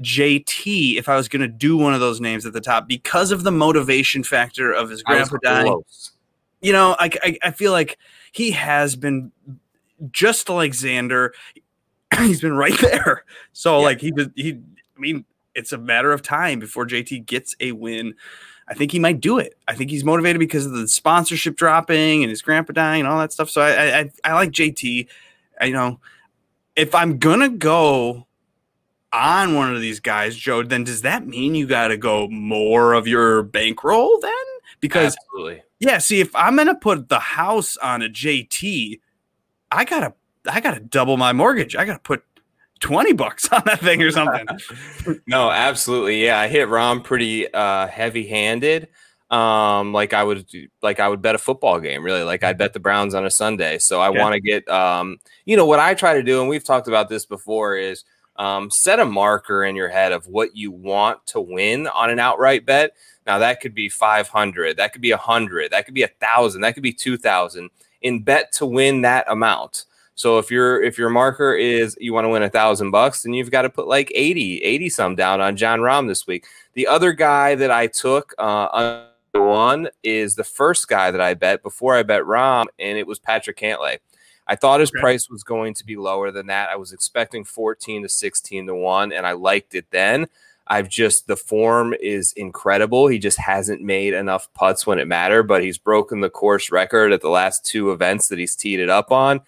S2: JT if I was going to do one of those names at the top because of the motivation factor of his grandpa dying.
S3: close.
S2: You know, I, I, I feel like he has been just like Xander. He's been right there. So
S3: Yeah.
S2: like he he. I mean, it's a matter of time before JT gets a win. I think he might do it. I think he's motivated because of the sponsorship dropping and his grandpa dying and all that stuff. So I I, I, I like JT. I, you know, if I'm gonna go on one of these guys, Joe, then does that mean you got to go more of your bankroll then? Because
S3: Absolutely.
S2: yeah, see, if I'm gonna put the house on a JT, I gotta I gotta double my mortgage. I gotta put twenty bucks on that thing or something.
S3: No, absolutely. Yeah, I hit Rahm pretty uh, heavy-handed. Um, like I would, like I would bet a football game. Really, like I'd bet the Browns on a Sunday. So I
S2: Okay.
S3: want to get, um, you know, what I try to do, and we've talked about this before, is um, set a marker in your head of what you want to win on an outright bet. Now that could be five hundred, that could be a hundred, that could be a thousand, that could be two thousand. In bet to win that amount. So if your if your marker is you want to win a thousand bucks, then you've got to put like 80, 80 some down on Jon Rahm this week. The other guy that I took uh, on is the first guy that I bet before I bet Rahm, and it was Patrick Cantlay. I thought his
S2: Okay.
S3: price was going to be lower than that. I was expecting 14 to 16 to 1, and I liked it then. I've just the form is incredible. He just hasn't made enough putts when it mattered, but he's broken the course record at the last two events that he's teed it up on.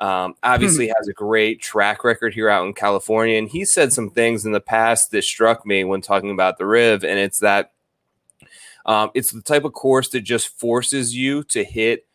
S3: Um, obviously, has a great track record here out in California, and he said some things in the past that struck me when talking about the Riv, and it's that um, it's the type of course that just forces you to hit,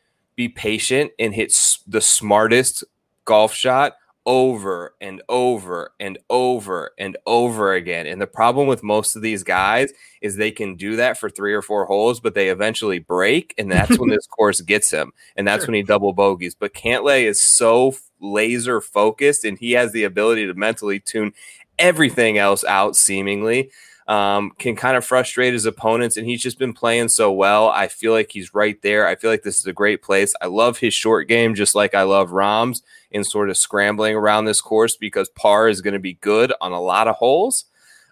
S3: be patient, and hit the smartest golf shot over and over and over and over again. And the problem with most of these guys is they can do that for three or four holes, but they eventually break. And that's when this course gets him. And that's
S2: Sure.
S3: when he double bogeys. But Cantlay is so laser focused and he has the ability to mentally tune everything else out seemingly. Um, can kind of frustrate his opponents, and he's just been playing so well. I feel like he's right there. I feel like this is a great place. I love his short game, just like I love Rahm's in sort of scrambling around this course because par is going to be good on a lot of holes.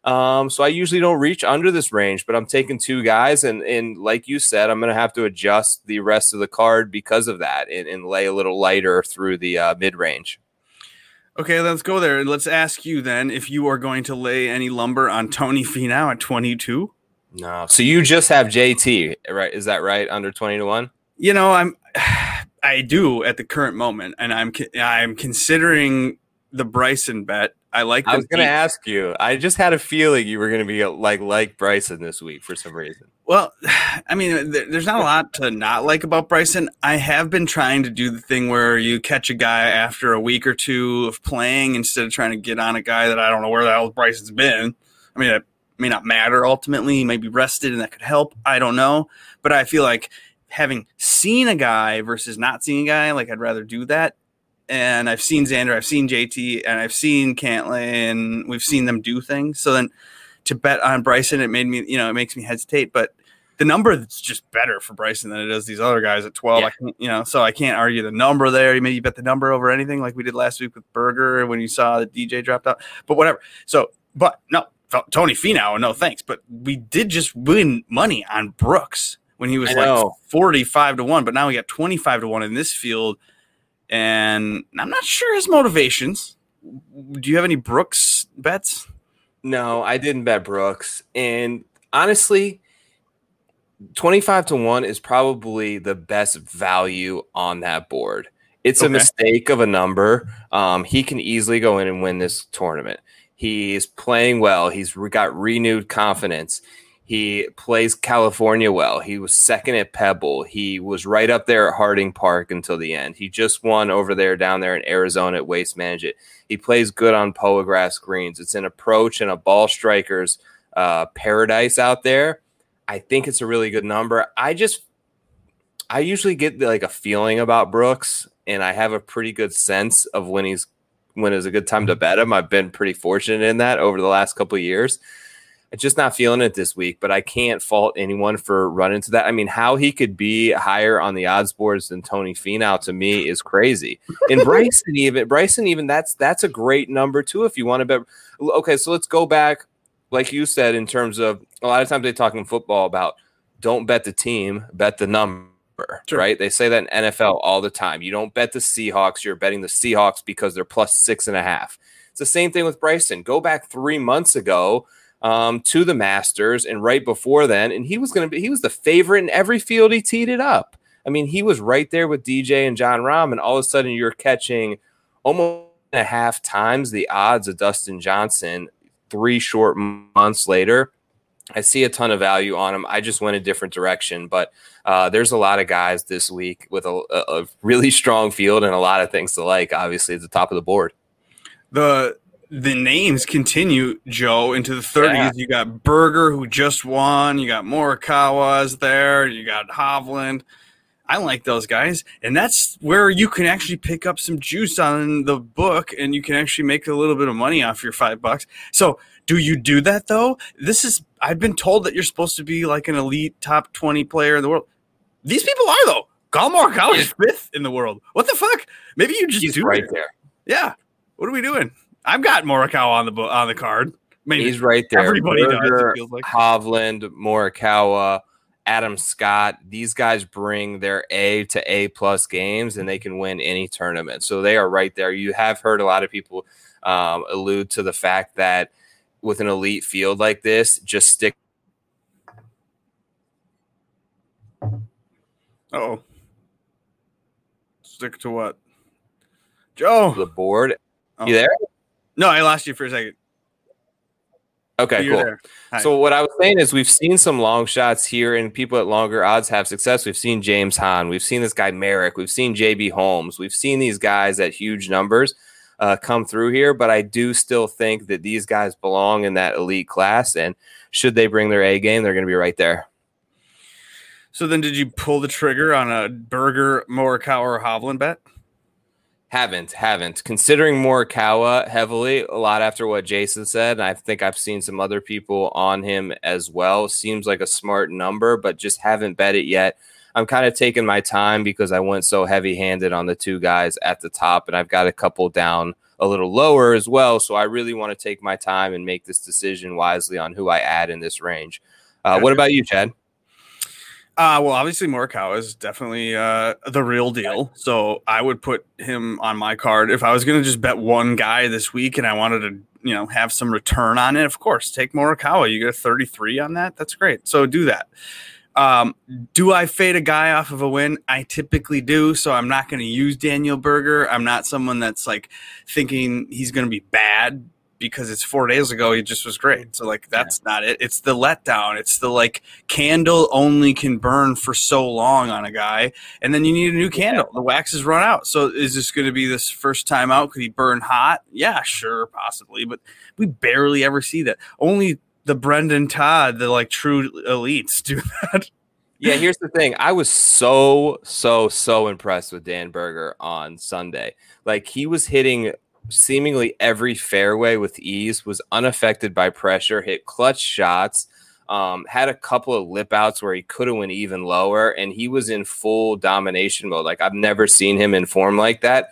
S3: Um, so I usually don't reach under this range, but I'm taking two guys, and and like you said, I'm going to have to adjust the rest of the card because of that, and, and lay a little lighter through the uh, mid range.
S2: Okay, let's go there. Let's ask you then if you are going to lay any lumber on Tony Finau at 22.
S3: No, so you just have JT, right? Is that right? Under 20 to one.
S2: You know, I'm. I do at the current moment, and I'm I'm considering the Bryson bet. I like.
S3: I was going to ask you. I just had a feeling you were going to be like like Bryson this week for some reason.
S2: Well, I mean, there's not a lot to not like about Bryson. I have been trying to do the thing where you catch a guy after a week or two of playing instead of trying to get on a guy that I don't know where the hell Bryson's been. I mean, it may not matter ultimately. He may be rested and that could help. I don't know. But I feel like having seen a guy versus not seeing a guy, like I'd rather do that and I've seen Xander, I've seen JT, and I've seen Cantlay, and we've seen them do things. So then to bet on Bryson, it made me, you know, it makes me hesitate. But the number is just better for Bryson than it is these other guys at 12. Yeah. I can't, you know, so I can't argue the number there. You maybe bet the number over anything like we did last week with Berger when you saw the DJ dropped out, but whatever. So, but no, Tony Finau, no thanks. But we did just win money on Brooks when he was like 45 to 1, but now we got 25 to 1 in this field and I'm not sure his motivations. Do you have any Brooks bets?
S3: No, I didn't bet Brooks. And honestly, 25 to 1 is probably the best value on that board. It's okay. a mistake of a number. Um, he can easily go in and win this tournament. He's playing well. He's got renewed confidence. He plays California well. He was second at Pebble. He was right up there at Harding Park until the end. He just won over there down there in Arizona at Waste Management. He plays good on Poa grass greens. It's an approach and a ball striker's uh, paradise out there. I think it's a really good number. I just, I usually get like a feeling about Brooks, and I have a pretty good sense of when he's when is a good time to mm-hmm. bet him. I've been pretty fortunate in that over the last couple years. I'm just not feeling it this week, but I can't fault anyone for running to that. I mean, how he could be higher on the odds boards than Tony Finau to me is crazy. And Bryson even Bryson even that's that's a great number too if you want to bet. Okay, so let's go back, like you said, in terms of a lot of times they talk in football about don't bet the team, bet the number. Sure. Right? They say that in NFL all the time. You don't bet the Seahawks, you're betting the Seahawks because they're plus six and a half. It's the same thing with Bryson. Go back three months ago um, to the Masters, and right before then, and he was going to be he was the favorite in every field he teed it up. I mean, he was right there with DJ and Jon Rahm, and all of a sudden you're catching almost a half times the odds of Dustin Johnson three short months later. I see a ton of value on him. I just went a different direction, but uh, there's a lot of guys this week with a, a, really strong field and a lot of things to like. Obviously, at the top of the board.
S2: The the names continue, Joe, into the 30s. Yeah. You got Berger, who just won. You got Morikawa's there. You got Hovland. I like those guys. And that's where you can actually pick up some juice on the book and you can actually make a little bit of money off your five bucks. So, do you do that though? This is, I've been told that you're supposed to be like an elite top 20 player in the world. These people are though. Morikawa is fifth in the world. What the fuck? Maybe you just
S3: He's
S2: do
S3: right it. there.
S2: Yeah. What are we doing? I've got Morikawa on the on the card.
S3: Maybe he's right there. Everybody Berger, does. Like. Hovland, Morikawa, Adam Scott. These guys bring their A to A plus games, and they can win any tournament. So they are right there. You have heard a lot of people um, allude to the fact that with an elite field like this, just stick.
S2: Oh, stick to what? Joe,
S3: the board. Oh. You there?
S2: No, I lost you for a second.
S3: Okay, cool. So what I was saying is we've seen some long shots here, and people at longer odds have success. We've seen James Hahn, we've seen this guy Merrick, we've seen JB Holmes, we've seen these guys at huge numbers uh, come through here. But I do still think that these guys belong in that elite class, and should they bring their A game, they're going to be right there.
S2: So then, did you pull the trigger on a Berger, Morikawa, or Hovland bet?
S3: Haven't, haven't. Considering Morikawa heavily, a lot after what Jason said, and I think I've seen some other people on him as well. Seems like a smart number, but just haven't bet it yet. I'm kind of taking my time because I went so heavy handed on the two guys at the top, and I've got a couple down a little lower as well. So I really want to take my time and make this decision wisely on who I add in this range. Uh, what about you, Chad?
S2: Uh, well, obviously Morikawa is definitely uh, the real deal. So I would put him on my card if I was going to just bet one guy this week and I wanted to, you know, have some return on it. Of course, take Morikawa. You get a 33 on that. That's great. So do that. Um, do I fade a guy off of a win? I typically do. So I'm not going to use Daniel Berger. I'm not someone that's like thinking he's going to be bad because it's four days ago he just was great. So like that's yeah. not it. It's the letdown. It's the like candle only can burn for so long on a guy and then you need a new candle. Yeah. the wax is run out. So is this going to be this first time out? Could he burn hot? Yeah sure possibly but we barely ever see that. Only the brendan todd the like true elites do that.
S3: Yeah, here's the thing. I was so, so, so impressed with Dan Berger on Sunday. Like he was hitting seemingly every fairway with ease, was unaffected by pressure, hit clutch shots, um, had a couple of lip outs where he could have went even lower, and he was in full domination mode. Like I've never seen him in form like that.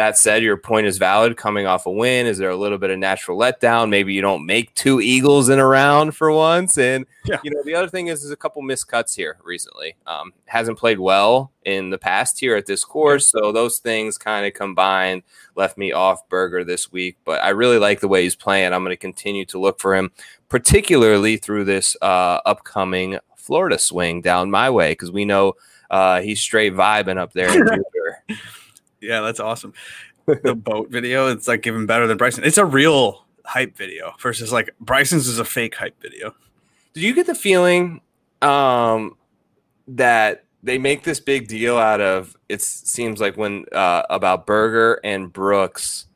S3: That said, your point is valid. Coming off a win, is there a little bit of natural letdown? Maybe you don't make two Eagles in a round for once. And yeah. you know, the other thing is, there's a couple miscuts here recently. Um, hasn't played well in the past here at this course, so those things kind of combined left me off Berger this week. But I really like the way he's playing. I'm going to continue to look for him, particularly through this uh, upcoming Florida swing down my way because we know uh, he's straight vibing up there in
S2: Yeah, that's awesome. the boat video, it's like even better than Bryson. It's a real hype video versus like Bryson's is a fake hype video.
S3: Do you get the feeling um, that they make this big deal out of it seems like when uh, about Berger and Brooks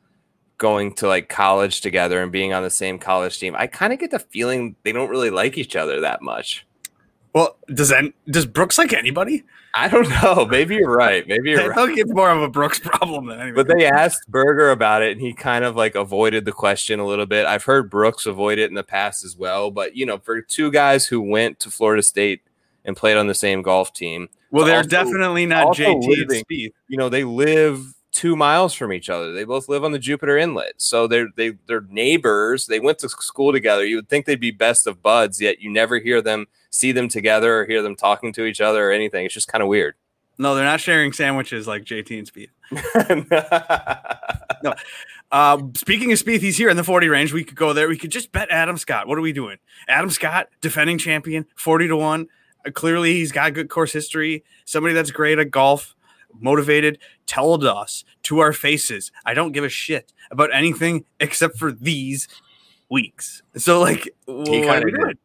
S3: going to like college together and being on the same college team. I kind of get the feeling they don't really like each other that much.
S2: Well, does that does Brooks like anybody?
S3: I don't know. Maybe you're right. Maybe you're
S2: I think it's more of a Brooks problem than
S3: anything. But they asked Berger about it, and he kind of like avoided the question a little bit. I've heard Brooks avoid it in the past as well. But you know, for two guys who went to Florida State and played on the same golf team,
S2: well, they're also, definitely not JT living.
S3: You know, they live two miles from each other. They both live on the Jupiter Inlet, so they're they they're neighbors. They went to school together. You would think they'd be best of buds, yet you never hear them see them together or hear them talking to each other or anything. It's just kind of weird.
S2: No, they're not sharing sandwiches like JT and Spieth. no. Uh, speaking of Spieth, he's here in the 40 range. We could go there. We could just bet Adam Scott. What are we doing? Adam Scott, defending champion, 40 to 1. Uh, clearly, he's got good course history. Somebody that's great at golf, motivated, told us to our faces. I don't give a shit about anything except for these weeks. So, like, what are we doing?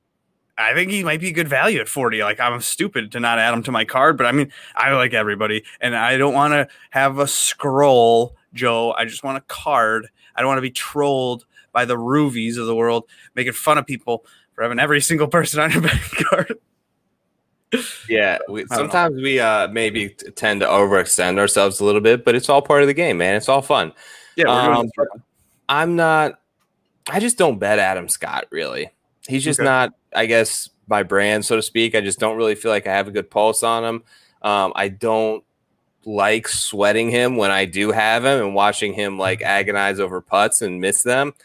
S2: I think he might be a good value at 40. Like I'm stupid to not add him to my card, but I mean, I like everybody and I don't want to have a scroll, Joe. I just want a card. I don't want to be trolled by the ruvies of the world making fun of people for having every single person on your bank card.
S3: yeah, we, sometimes know. we uh maybe tend to overextend ourselves a little bit, but it's all part of the game, man. It's all fun. Yeah, um, I'm not I just don't bet Adam Scott really. He's just okay. not, I guess, my brand, so to speak. I just don't really feel like I have a good pulse on him. Um, I don't like sweating him when I do have him and watching him like agonize over putts and miss them.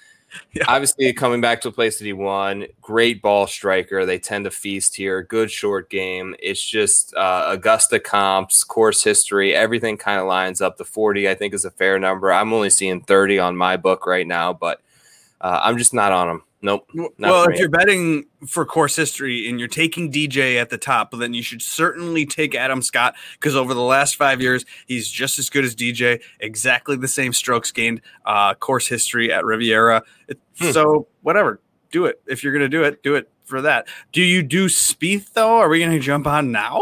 S3: Yeah. Obviously, coming back to a place that he won, great ball striker. They tend to feast here. Good short game. It's just uh, Augusta comps, course history, everything kind of lines up. The 40, I think, is a fair number. I'm only seeing 30 on my book right now, but uh, I'm just not on him. Nope.
S2: Well, if you're betting for course history and you're taking DJ at the top, then you should certainly take Adam Scott because over the last five years, he's just as good as DJ, exactly the same strokes gained, uh, course history at Riviera. It, hmm. So, whatever, do it. If you're going to do it, do it for that. Do you do Spieth, though? Are we going to jump on now?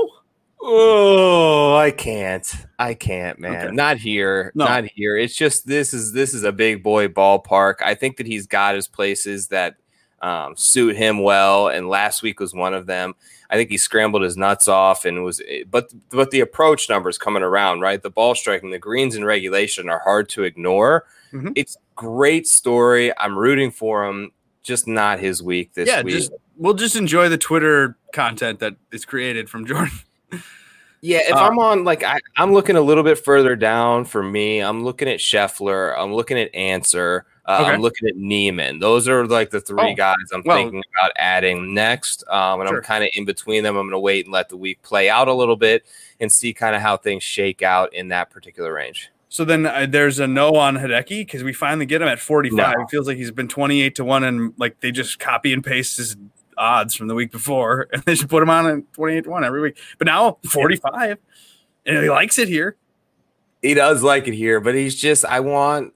S3: Oh, I can't. I can't, man. Okay. Not here. No. Not here. It's just this is this is a big boy ballpark. I think that he's got his places that um, suit him well, and last week was one of them. I think he scrambled his nuts off and was, eh, but but the approach numbers coming around, right? The ball striking, the greens in regulation are hard to ignore. Mm-hmm. It's great story. I'm rooting for him. Just not his week this yeah, week.
S2: Just, we'll just enjoy the Twitter content that is created from Jordan.
S3: Yeah, if
S2: Uh,
S3: I'm on like I, I'm looking a little bit further down for me, I'm looking at Scheffler, I'm looking at Ancer, uh,
S2: Okay.
S3: I'm looking at Niemann. Those are like the three
S2: Oh,
S3: guys I'm
S2: well-
S3: thinking about adding next. Um, and
S2: Sure.
S3: I'm kind of in between them. I'm going to wait and let the week play out a little bit and see kind of how things shake out in that particular range.
S2: So then uh, there's a no on Hideki because we finally get him at 45.
S3: No.
S2: It feels like he's been 28 to 1 and like they just copy and paste his odds from the week before and they should put him on at 28 to 1 every week. But now 45 and he likes it here.
S3: He does like it here, but he's just I want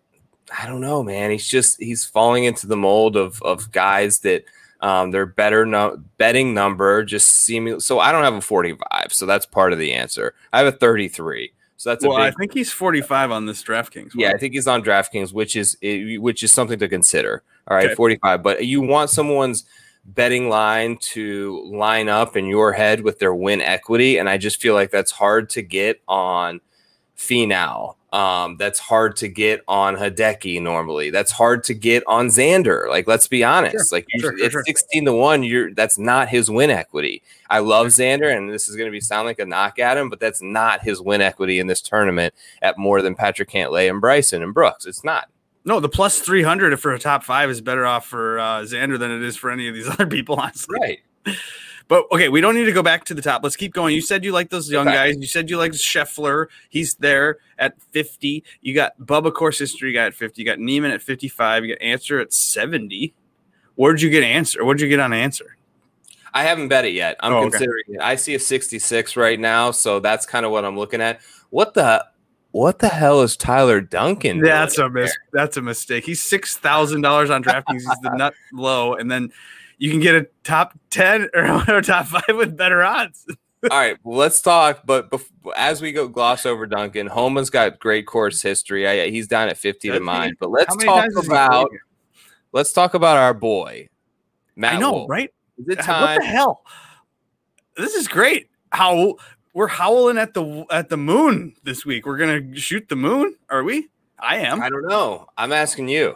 S3: I don't know, man. He's just he's falling into the mold of of guys that um their better no, betting number just seeming so I don't have a 45, so that's part of the answer. I have a 33. So that's
S2: well,
S3: a
S2: I
S3: big
S2: think he's 45 on this DraftKings. one.
S3: Yeah, I think he's on DraftKings, which is which is something to consider. All right,
S2: Okay.
S3: 45, but you want someone's betting line to line up in your head with their win equity and I just feel like that's hard to get on Finau. Um, that's hard to get on Hideki normally. That's hard to get on Xander. Like, let's be honest. like, you,
S2: sure, sure,
S3: it's
S2: sure.
S3: 16 to 1. You're that's not his win equity. I love Xander, and this is gonna be sound like a knock at him, but that's not his win equity in this tournament at more than Patrick Cantlay and Bryson and Brooks. It's not.
S2: No, the plus 300 for a top five is better off for uh, Xander than it is for any of these other people, honestly.
S3: Right.
S2: But okay, we don't need to go back to the top. Let's keep going. You said you like those young guys. You said you like Scheffler. He's there at 50. You got Bubba Course History guy at 50. You got Niemann at 55. You got Ancer at 70. Where'd you get Ancer? What'd you get on Ancer?
S3: I haven't bet it yet. I'm
S2: Oh, okay.
S3: considering it. I see a 66 right now, so that's kind of what I'm looking at. What the what the hell is Tyler Duncan?
S2: That's a mis- That's a mistake. He's six thousand dollars on DraftKings. He's the nut low, and then you can get a top ten or, or top five with better odds.
S3: All right, well, let's talk. But as we go gloss over Duncan, Homa's got great course history. I, he's down at 50 to
S2: Does
S3: mine. But let's talk
S2: times has he
S3: about let's talk about our boy. Matt
S2: I know,
S3: Wolff.
S2: right?
S3: Is it
S2: What the hell? This is great. How we're howling at the at the moon this week. We're gonna shoot the moon. Are we? I am.
S3: I don't know. I'm asking you.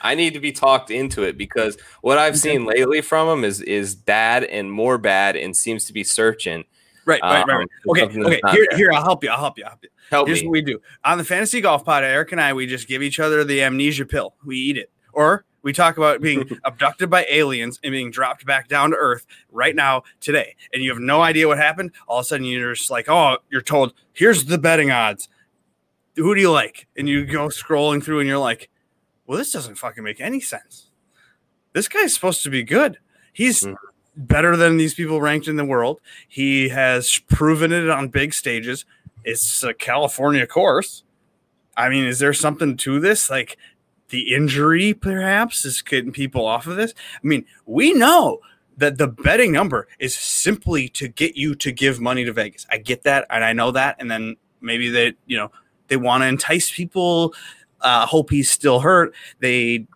S3: I need to be talked into it because what I've seen lately from him is is bad and more bad and seems to be searching.
S2: right, right, right,
S3: um,
S2: Okay, okay. Here,
S3: there.
S2: here. I'll help you. I'll help you. I'll help you.
S3: Help
S2: Here's
S3: me.
S2: what we do on the fantasy golf pod. Eric and I, we just give each other the amnesia pill. We eat it, or we talk about being abducted by aliens and being dropped back down to earth right now today, and you have no idea what happened. All of a sudden, you're just like, oh, you're told, here's the betting odds. Who do you like? And you go scrolling through, and you're like, well, this doesn't fucking make any sense. This guy's supposed to be good. He's
S3: Mhm.
S2: better than these people ranked in the world. He has proven it on big stages. It's a California course. I mean, is there something to this? Like the injury, perhaps, is getting people off of this. I mean, we know that the betting number is simply to get you to give money to Vegas. I get that, and I know that. And then maybe they, you know, they want to entice people. Uh, hope he's still hurt. They,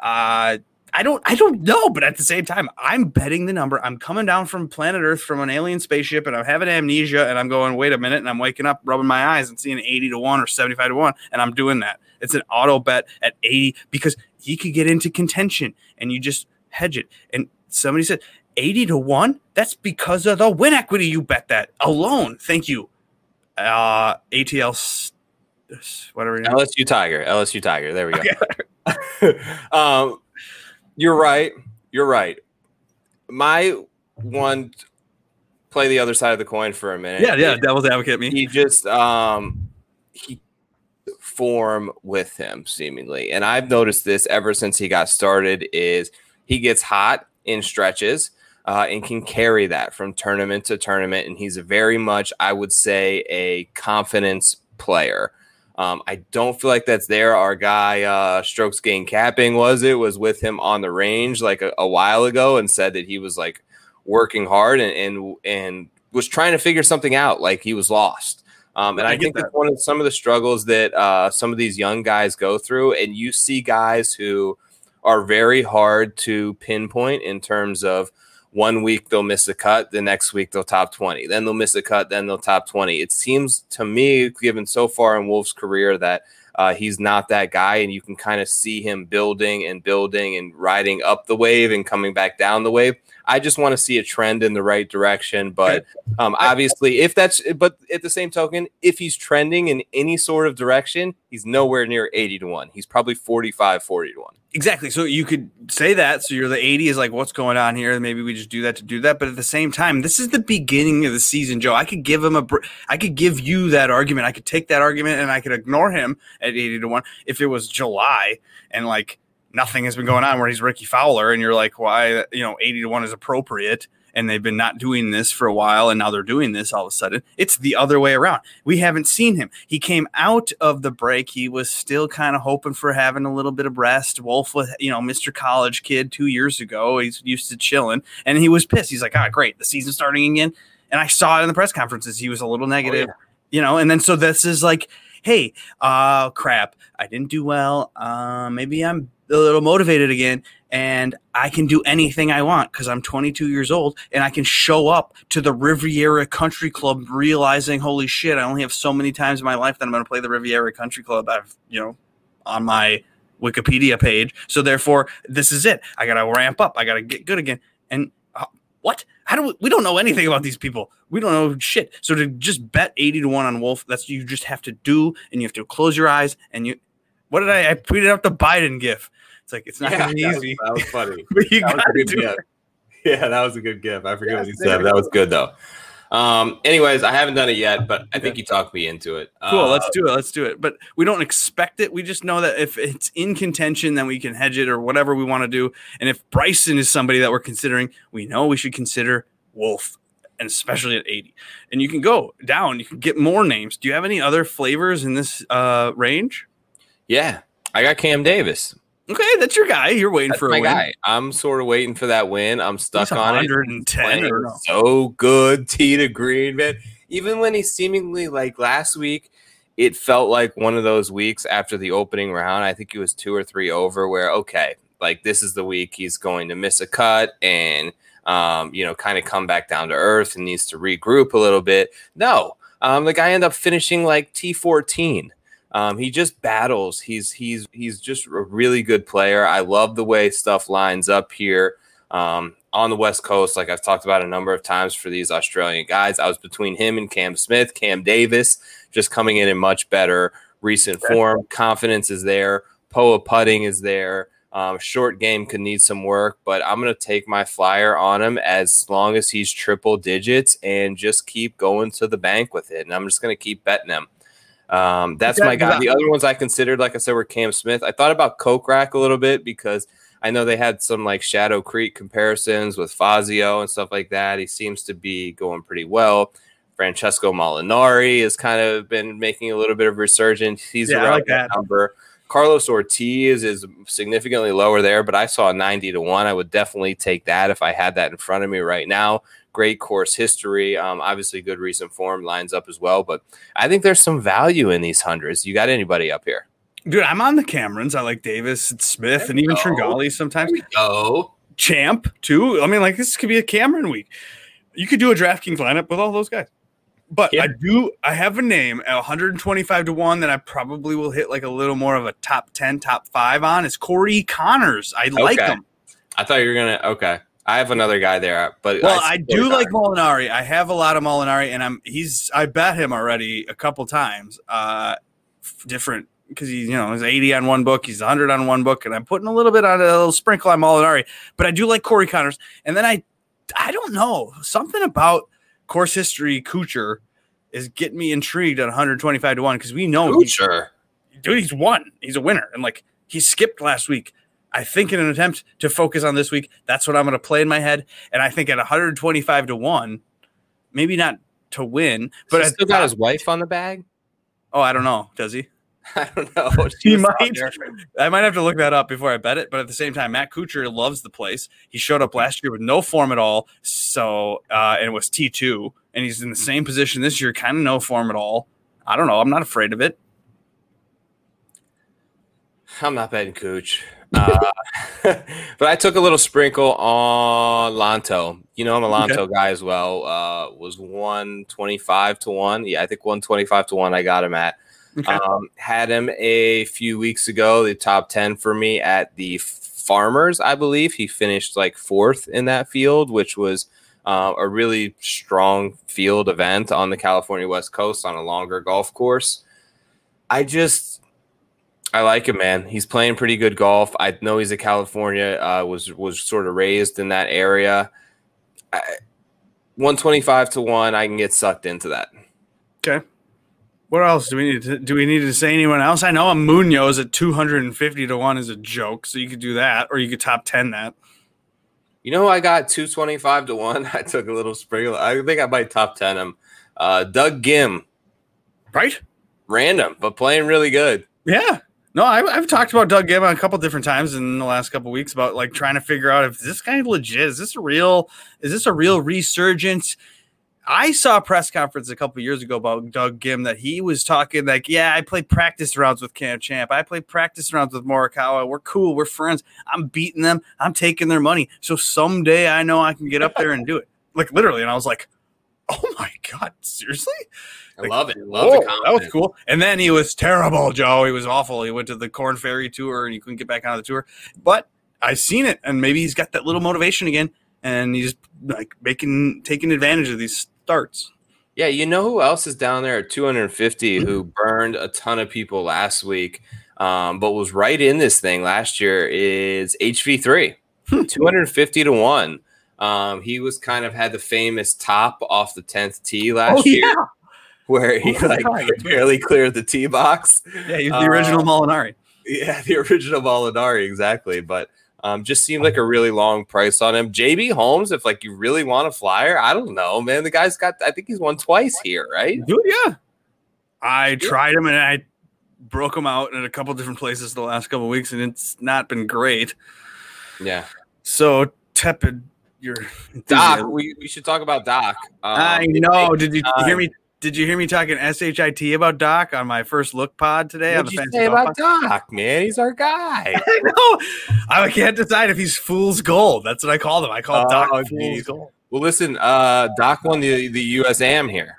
S2: uh, I don't, I don't know, but at the same time, I'm betting the number. I'm coming down from planet Earth from an alien spaceship, and I'm having amnesia, and I'm going, wait a minute, and I'm waking up, rubbing my eyes, and seeing 80 to one or 75 to one, and I'm doing that. It's an auto bet at 80 because he could get into contention, and you just hedge it. And somebody said 80 to one. That's because of the win equity. You bet that alone. Thank you, uh, ATL, whatever.
S3: LSU Tiger. LSU Tiger. There we go. um, you're right. You're right. My one play the other side of the coin for a minute.
S2: Yeah, yeah. Devil's advocate me.
S3: He just um he form with him seemingly. And I've noticed this ever since he got started is he gets hot in stretches uh, and can carry that from tournament to tournament. And he's very much, I would say, a confidence player. Um, I don't feel like that's there. Our guy, uh, Strokes Gain Capping, was it was with him on the range like a, a while ago and said that he was like working hard and and, and was trying to figure something out, like he was lost. Um, and
S2: I
S3: I, think
S2: that.
S3: that's one of some of the struggles that uh, some of these young guys go through. And you see guys who are very hard to pinpoint in terms of one week they'll miss a cut, the next week they'll top 20, then they'll miss a cut, then they'll top 20. It seems to me, given so far in Wolff's career, that uh, he's not that guy, and you can kind of see him building and building and riding up the wave and coming back down the wave. I just want to see a trend in the right direction. But um, obviously, if that's, but at the same token, if he's trending in any sort of direction, he's nowhere near 80 to 1. He's probably 45, 40 to 1.
S2: Exactly. So you could say that. So you're the 80 is like, what's going on here? Maybe we just do that to do that. But at the same time, this is the beginning of the season, Joe. I could give him a, I could give you that argument. I could take that argument and I could ignore him at 80 to 1 if it was July and like nothing has been going on where he's Rickie Fowler and you're like, why, you know, 80 to 1 is appropriate and they've been not doing this for a while and now they're doing this all of a sudden. It's the other way around. We haven't seen him. He came out of the break. He was still kind of hoping for having a little bit of rest. Wolff was, you know, Mr. College kid two years ago. He's used to chilling and he was pissed. He's like, ah, great. The season's starting again. And I saw it in the press conferences. He was a little negative, oh, yeah. you know, and then so this is like, hey, uh, crap, I didn't do well. Uh, maybe I'm a little motivated again and I can do anything I want because I'm 22 years old and I can show up to the Riviera Country Club realizing, holy shit, I only have so many times in my life that I'm going to play the Riviera Country Club. I've, you know, on my Wikipedia page. So therefore, this is it. I got to ramp up. I got to get good again. And uh, what? How do we, we don't know anything about these people? We don't know shit. So to just bet 80 to 1 on Wolff, that's you just have to do and you have to close your eyes and you what did I I tweeted out the Biden gif it's like it's not yeah, easy.
S3: That was, that was funny. but you got to do it. Yeah, that was a good gift. I forget yes, what you said, that was good though. Um, anyways, I haven't done it yet, but I think you talked me into it.
S2: Cool. Uh, let's do it. Let's do it. But we don't expect it. We just know that if it's in contention, then we can hedge it or whatever we want to do. And if Bryson is somebody that we're considering, we know we should consider Wolff, and especially at 80. And you can go down, you can get more names. Do you have any other flavors in this uh, range?
S3: Yeah. I got Cam Davis.
S2: Okay, that's your guy. You're waiting that's for a win. Guy.
S3: I'm sort of waiting for that win. I'm stuck He's on
S2: 110 it. No.
S3: So good, T to green, man. Even when he seemingly like last week, it felt like one of those weeks after the opening round. I think he was two or three over. Where okay, like this is the week he's going to miss a cut and um, you know, kind of come back down to earth and needs to regroup a little bit. No, um, the guy ended up finishing like T14. Um, he just battles. He's he's he's just a really good player. I love the way stuff lines up here um, on the West Coast. Like I've talked about a number of times for these Australian guys. I was between him and Cam Smith. Cam Davis just coming in in much better recent form. Confidence is there. Poa putting is there. Um, short game could need some work, but I'm going to take my flyer on him as long as he's triple digits and just keep going to the bank with it. And I'm just going to keep betting him. Um, that's my guy. The other ones I considered, like I said, were Cam Smith. I thought about Kokrak a little bit because I know they had some like Shadow Creek comparisons with Fazio and stuff like that. He seems to be going pretty well. Francesco Molinari has kind of been making a little bit of resurgence. He's yeah, around like that number. Carlos Ortiz is significantly lower there, but I saw 90 to 1. I would definitely take that if I had that in front of me right now great course history. Um, obviously, good recent form lines up as well. But I think there's some value in these hundreds. You got anybody up here?
S2: Dude, I'm on the Camerons. I like Davis and Smith and even Tringali sometimes.
S3: Oh,
S2: Champ too. I mean, like this could be a Cameron week. You could do a DraftKings lineup with all those guys. But yeah. I do. I have a name at 125 to one that I probably will hit like a little more of a top 10, top five on. Is Corey Conners. I okay. like him.
S3: I thought you were gonna. Okay. I have another guy there, but
S2: well, I, I do like Molinari. I have a lot of Molinari, and I'm he's I bet him already a couple times. Uh, different because he's you know he's 80 on one book, he's 100 on one book, and I'm putting a little bit on a little sprinkle on Molinari. But I do like Corey Conners, and then I I don't know something about course history Kuchar is getting me intrigued at 125 to one because we know
S3: Kuchar,
S2: dude, he's won, he's a winner, and like he skipped last week. I think in an attempt to focus on this week, that's what I'm going to play in my head. And I think at 125 to one, maybe not to win, but
S3: he still got his wife on the bag.
S2: Oh, I don't know. Does he?
S3: I don't know.
S2: he might. I might have to look that up before I bet it. But at the same time, Matt Kuchar loves the place. He showed up last year with no form at all. So uh, and it was T two, and he's in the same position this year, kind of no form at all. I don't know. I'm not afraid of it.
S3: I'm not betting Cooch. Uh, but I took a little sprinkle on Lanto. You know, I'm a Lanto okay. guy as well. Uh, was 125 to 1. Yeah, I think 125 to 1 I got him at. Okay. Um, had him a few weeks ago, the top 10 for me at the Farmers, I believe. He finished like fourth in that field, which was uh, a really strong field event on the California West Coast on a longer golf course. I just, I like him, man. He's playing pretty good golf. I know he's a California, uh, was was sort of raised in that area. I, 125 to 1, I can get sucked into that.
S2: Okay. What else do we need to do? We need to say anyone else? I know a Munoz at two hundred and fifty to one is a joke, so you could do that, or you could top ten that.
S3: You know, I got two twenty five to one. I took a little sprinkle. I think I might top ten him. Uh, Doug Ghim,
S2: right?
S3: Random, but playing really good.
S2: Yeah. No, I've, I've talked about Doug Ghim a couple different times in the last couple weeks about like trying to figure out if this guy legit is this a real is this a real resurgence I saw a press conference a couple years ago about Doug Ghim that he was talking like, yeah, I played practice rounds with Cam Champ. I played practice rounds with Morikawa. We're cool. We're friends. I'm beating them. I'm taking their money. So someday I know I can get up there and do it. Like literally. And I was like, oh my God, seriously?
S3: I like, love it. Love whoa,
S2: that was cool. And then he was terrible, Joe. He was awful. He went to the Corn Ferry tour and he couldn't get back on the tour. But I've seen it, and maybe he's got that little motivation again, and he's like making taking advantage of these starts.
S3: Yeah, you know who else is down there at 250 who burned a ton of people last week, um, but was right in this thing last year is HV3, hmm. 250 to 1. Um, he was kind of had the famous top off the 10th tee last oh, year. Yeah. Where he like barely cleared the tee box.
S2: Yeah, he's the original uh, Molinari.
S3: Yeah, the original Molinari, exactly. But um, just seemed like a really long price on him. JB Holmes, if like you really want a flyer, I don't know, man. The guy's got, I think he's won twice here, right?
S2: Dude, yeah. I tried him and I broke him out in a couple different places the last couple weeks, and it's not been great.
S3: Yeah.
S2: So tepid. Your
S3: Doc, we, we should talk about Doc.
S2: Um, I know. Did you hear me did you hear me talking shit about Doc on my first look pod today?
S3: What did you say about pod? Doc, man? He's our guy.
S2: I know. I can't decide if he's fool's gold. That's what I call him. I call oh, Doc fool's gold.
S3: Well, listen, uh, Doc won the the USAM here.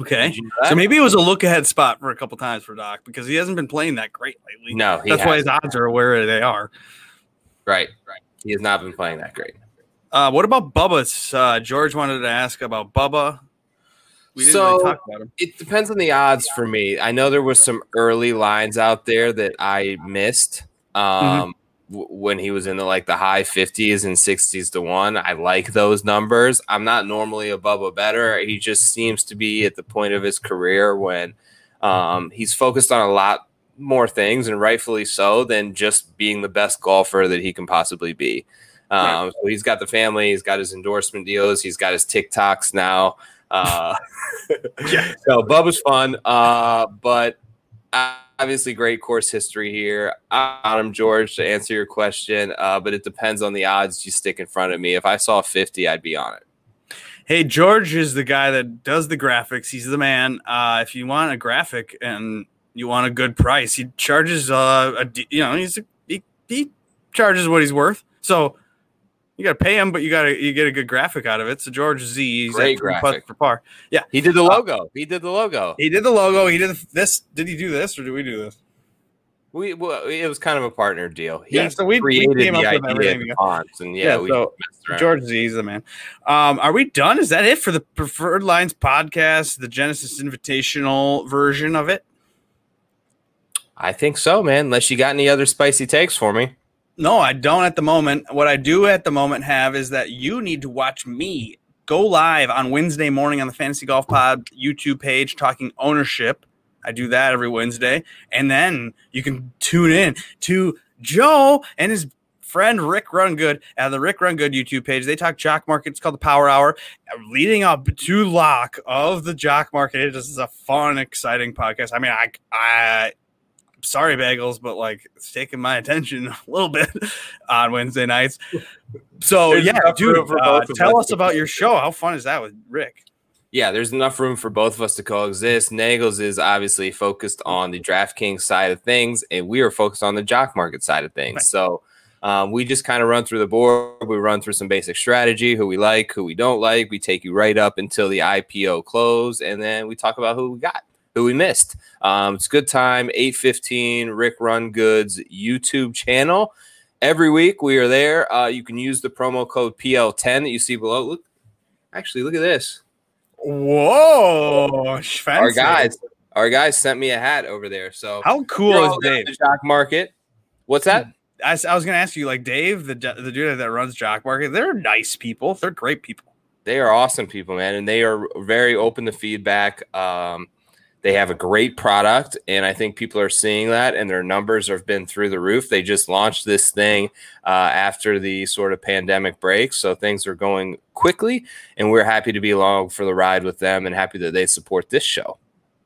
S2: Okay, so maybe it was a look ahead spot for a couple times for Doc because he hasn't been playing that great lately.
S3: No,
S2: that's hasn't. why his odds are where they are.
S3: Right, right. He has not been playing that great.
S2: Uh, what about Bubba's? Uh, George wanted to ask about Bubba
S3: so really it depends on the odds for me. I know there was some early lines out there that I missed mm-hmm. um, mm-hmm. w- when he was in the like the high fifties and sixties to one. I like those numbers. I'm not normally a Bubba better. He just seems to be at the point of his career when um, he's focused on a lot more things, and rightfully so, than just being the best golfer that he can possibly be. Um, right. So he's got the family, he's got his endorsement deals, he's got his TikToks now. Uh, yeah. So Bubba's fun, uh, but obviously great course history here. Adam George to answer your question, uh, but it depends on the odds you stick in front of me. If I saw 50, I'd be on it.
S2: Hey, George is the guy that does the graphics. He's the man. Uh, if you want a graphic and you want a good price, he charges. Uh, a, you know, he's a, he, he charges what he's worth. So you got to pay him, but you got to you get a good graphic out of it. So George Z, he's
S3: Great graphic
S2: for par. Yeah,
S3: he did the uh, logo. he did the logo.
S2: He did the logo. He did this. Did he do this or did we do this?
S3: We well, it was kind of a partner deal.
S2: He yeah, so we created we came the up with everything. Fonts and yeah, yeah so George Z is the man. Um, are we done? Is that it for the Preferred Lines podcast, the Genesis Invitational version of it?
S3: I think so, man. Unless you got any other spicy takes for me.
S2: No, I don't at the moment. What I do at the moment have is that you need to watch me go live on Wednesday morning on the Fantasy Golf Pod YouTube page talking ownership. I do that every Wednesday. And then you can tune in to Joe and his friend Rick Rungood at the Rick Rungood YouTube page. They talk jock market. It's called the Power Hour, leading up to lock of the jock market. This is a fun, exciting podcast. I mean, I, I sorry bagels, but like it's taking my attention a little bit on Wednesday nights. So there's yeah, dude, uh, tell us about your show. How fun is that with Rick?
S3: Yeah, there's enough room for both of us to coexist. Nagels is obviously focused on the DraftKings side of things, and we are focused on the jock market side of things. Right. So um, we just kind of run through the board. We run through some basic strategy, who we like, who we don't like. We take you right up until the IPO close, and then we talk about who we got. Who we missed. Um, it's good time, 815 Rick Run Goods YouTube channel. Every week we are there. Uh, you can use the promo code PL10 that you see below. Look, actually, look at this.
S2: Whoa,
S3: Our guys, our guys sent me a hat over there. So
S2: How cool is Dave?
S3: the Jock Market. What's that?
S2: I was going to ask you, like Dave, the the dude that runs Jock Market. They're nice people. They're great people.
S3: They are awesome people, man, and they are very open to feedback. Um, they have a great product, and I think people are seeing that, and their numbers have been through the roof. They just launched this thing uh, after the sort of pandemic break, so things are going quickly, and we're happy to be along for the ride with them, and happy that they support this show.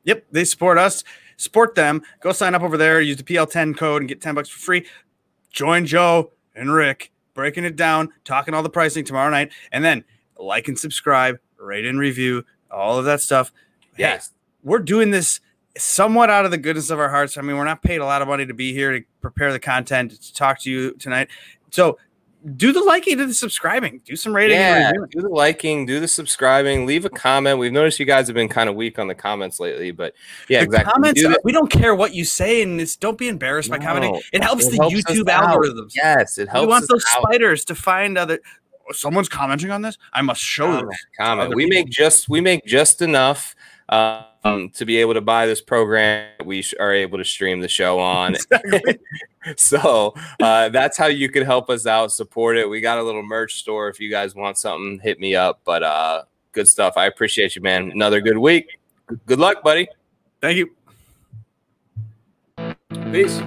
S2: Yep, they support us. Support them. Go sign up over there. Use the PL10 code and get 10 bucks for free. Join Joe and Rick breaking it down, talking all the pricing tomorrow night, and then like and subscribe, rate and review, all of that stuff. Hey,
S3: Yes,
S2: we're doing this somewhat out of the goodness of our hearts. I mean, we're not paid a lot of money to be here to prepare the content to talk to you tonight. So do the liking, do the subscribing, do some rating.
S3: yeah. Do the liking, do the subscribing, leave a comment. We've noticed you guys have been kind of weak on the comments lately, but yeah,
S2: the
S3: exactly.
S2: comments,
S3: Do uh, the-
S2: we don't care what you say, and it's don't be embarrassed by commenting. It helps
S3: it
S2: the
S3: helps
S2: YouTube
S3: out.
S2: algorithms.
S3: Yes, it helps.
S2: we want those
S3: out.
S2: spiders to find other. oh, Someone's commenting on this. I must show them.
S3: comment, comment. We make just we make just enough uh, um, to be able to buy this program. We sh- are able to stream the show on. so uh, that's how you can help us out, support it. We got a little merch store. If you guys want something, hit me up. But uh, good stuff. I appreciate you, man. Another good week. Good luck, buddy.
S2: Thank you.
S3: Peace.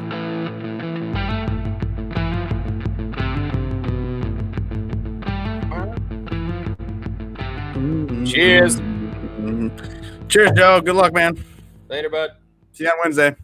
S3: Cheers.
S2: Cheers, Joe. Good luck, man.
S3: Later, bud.
S2: See you on Wednesday.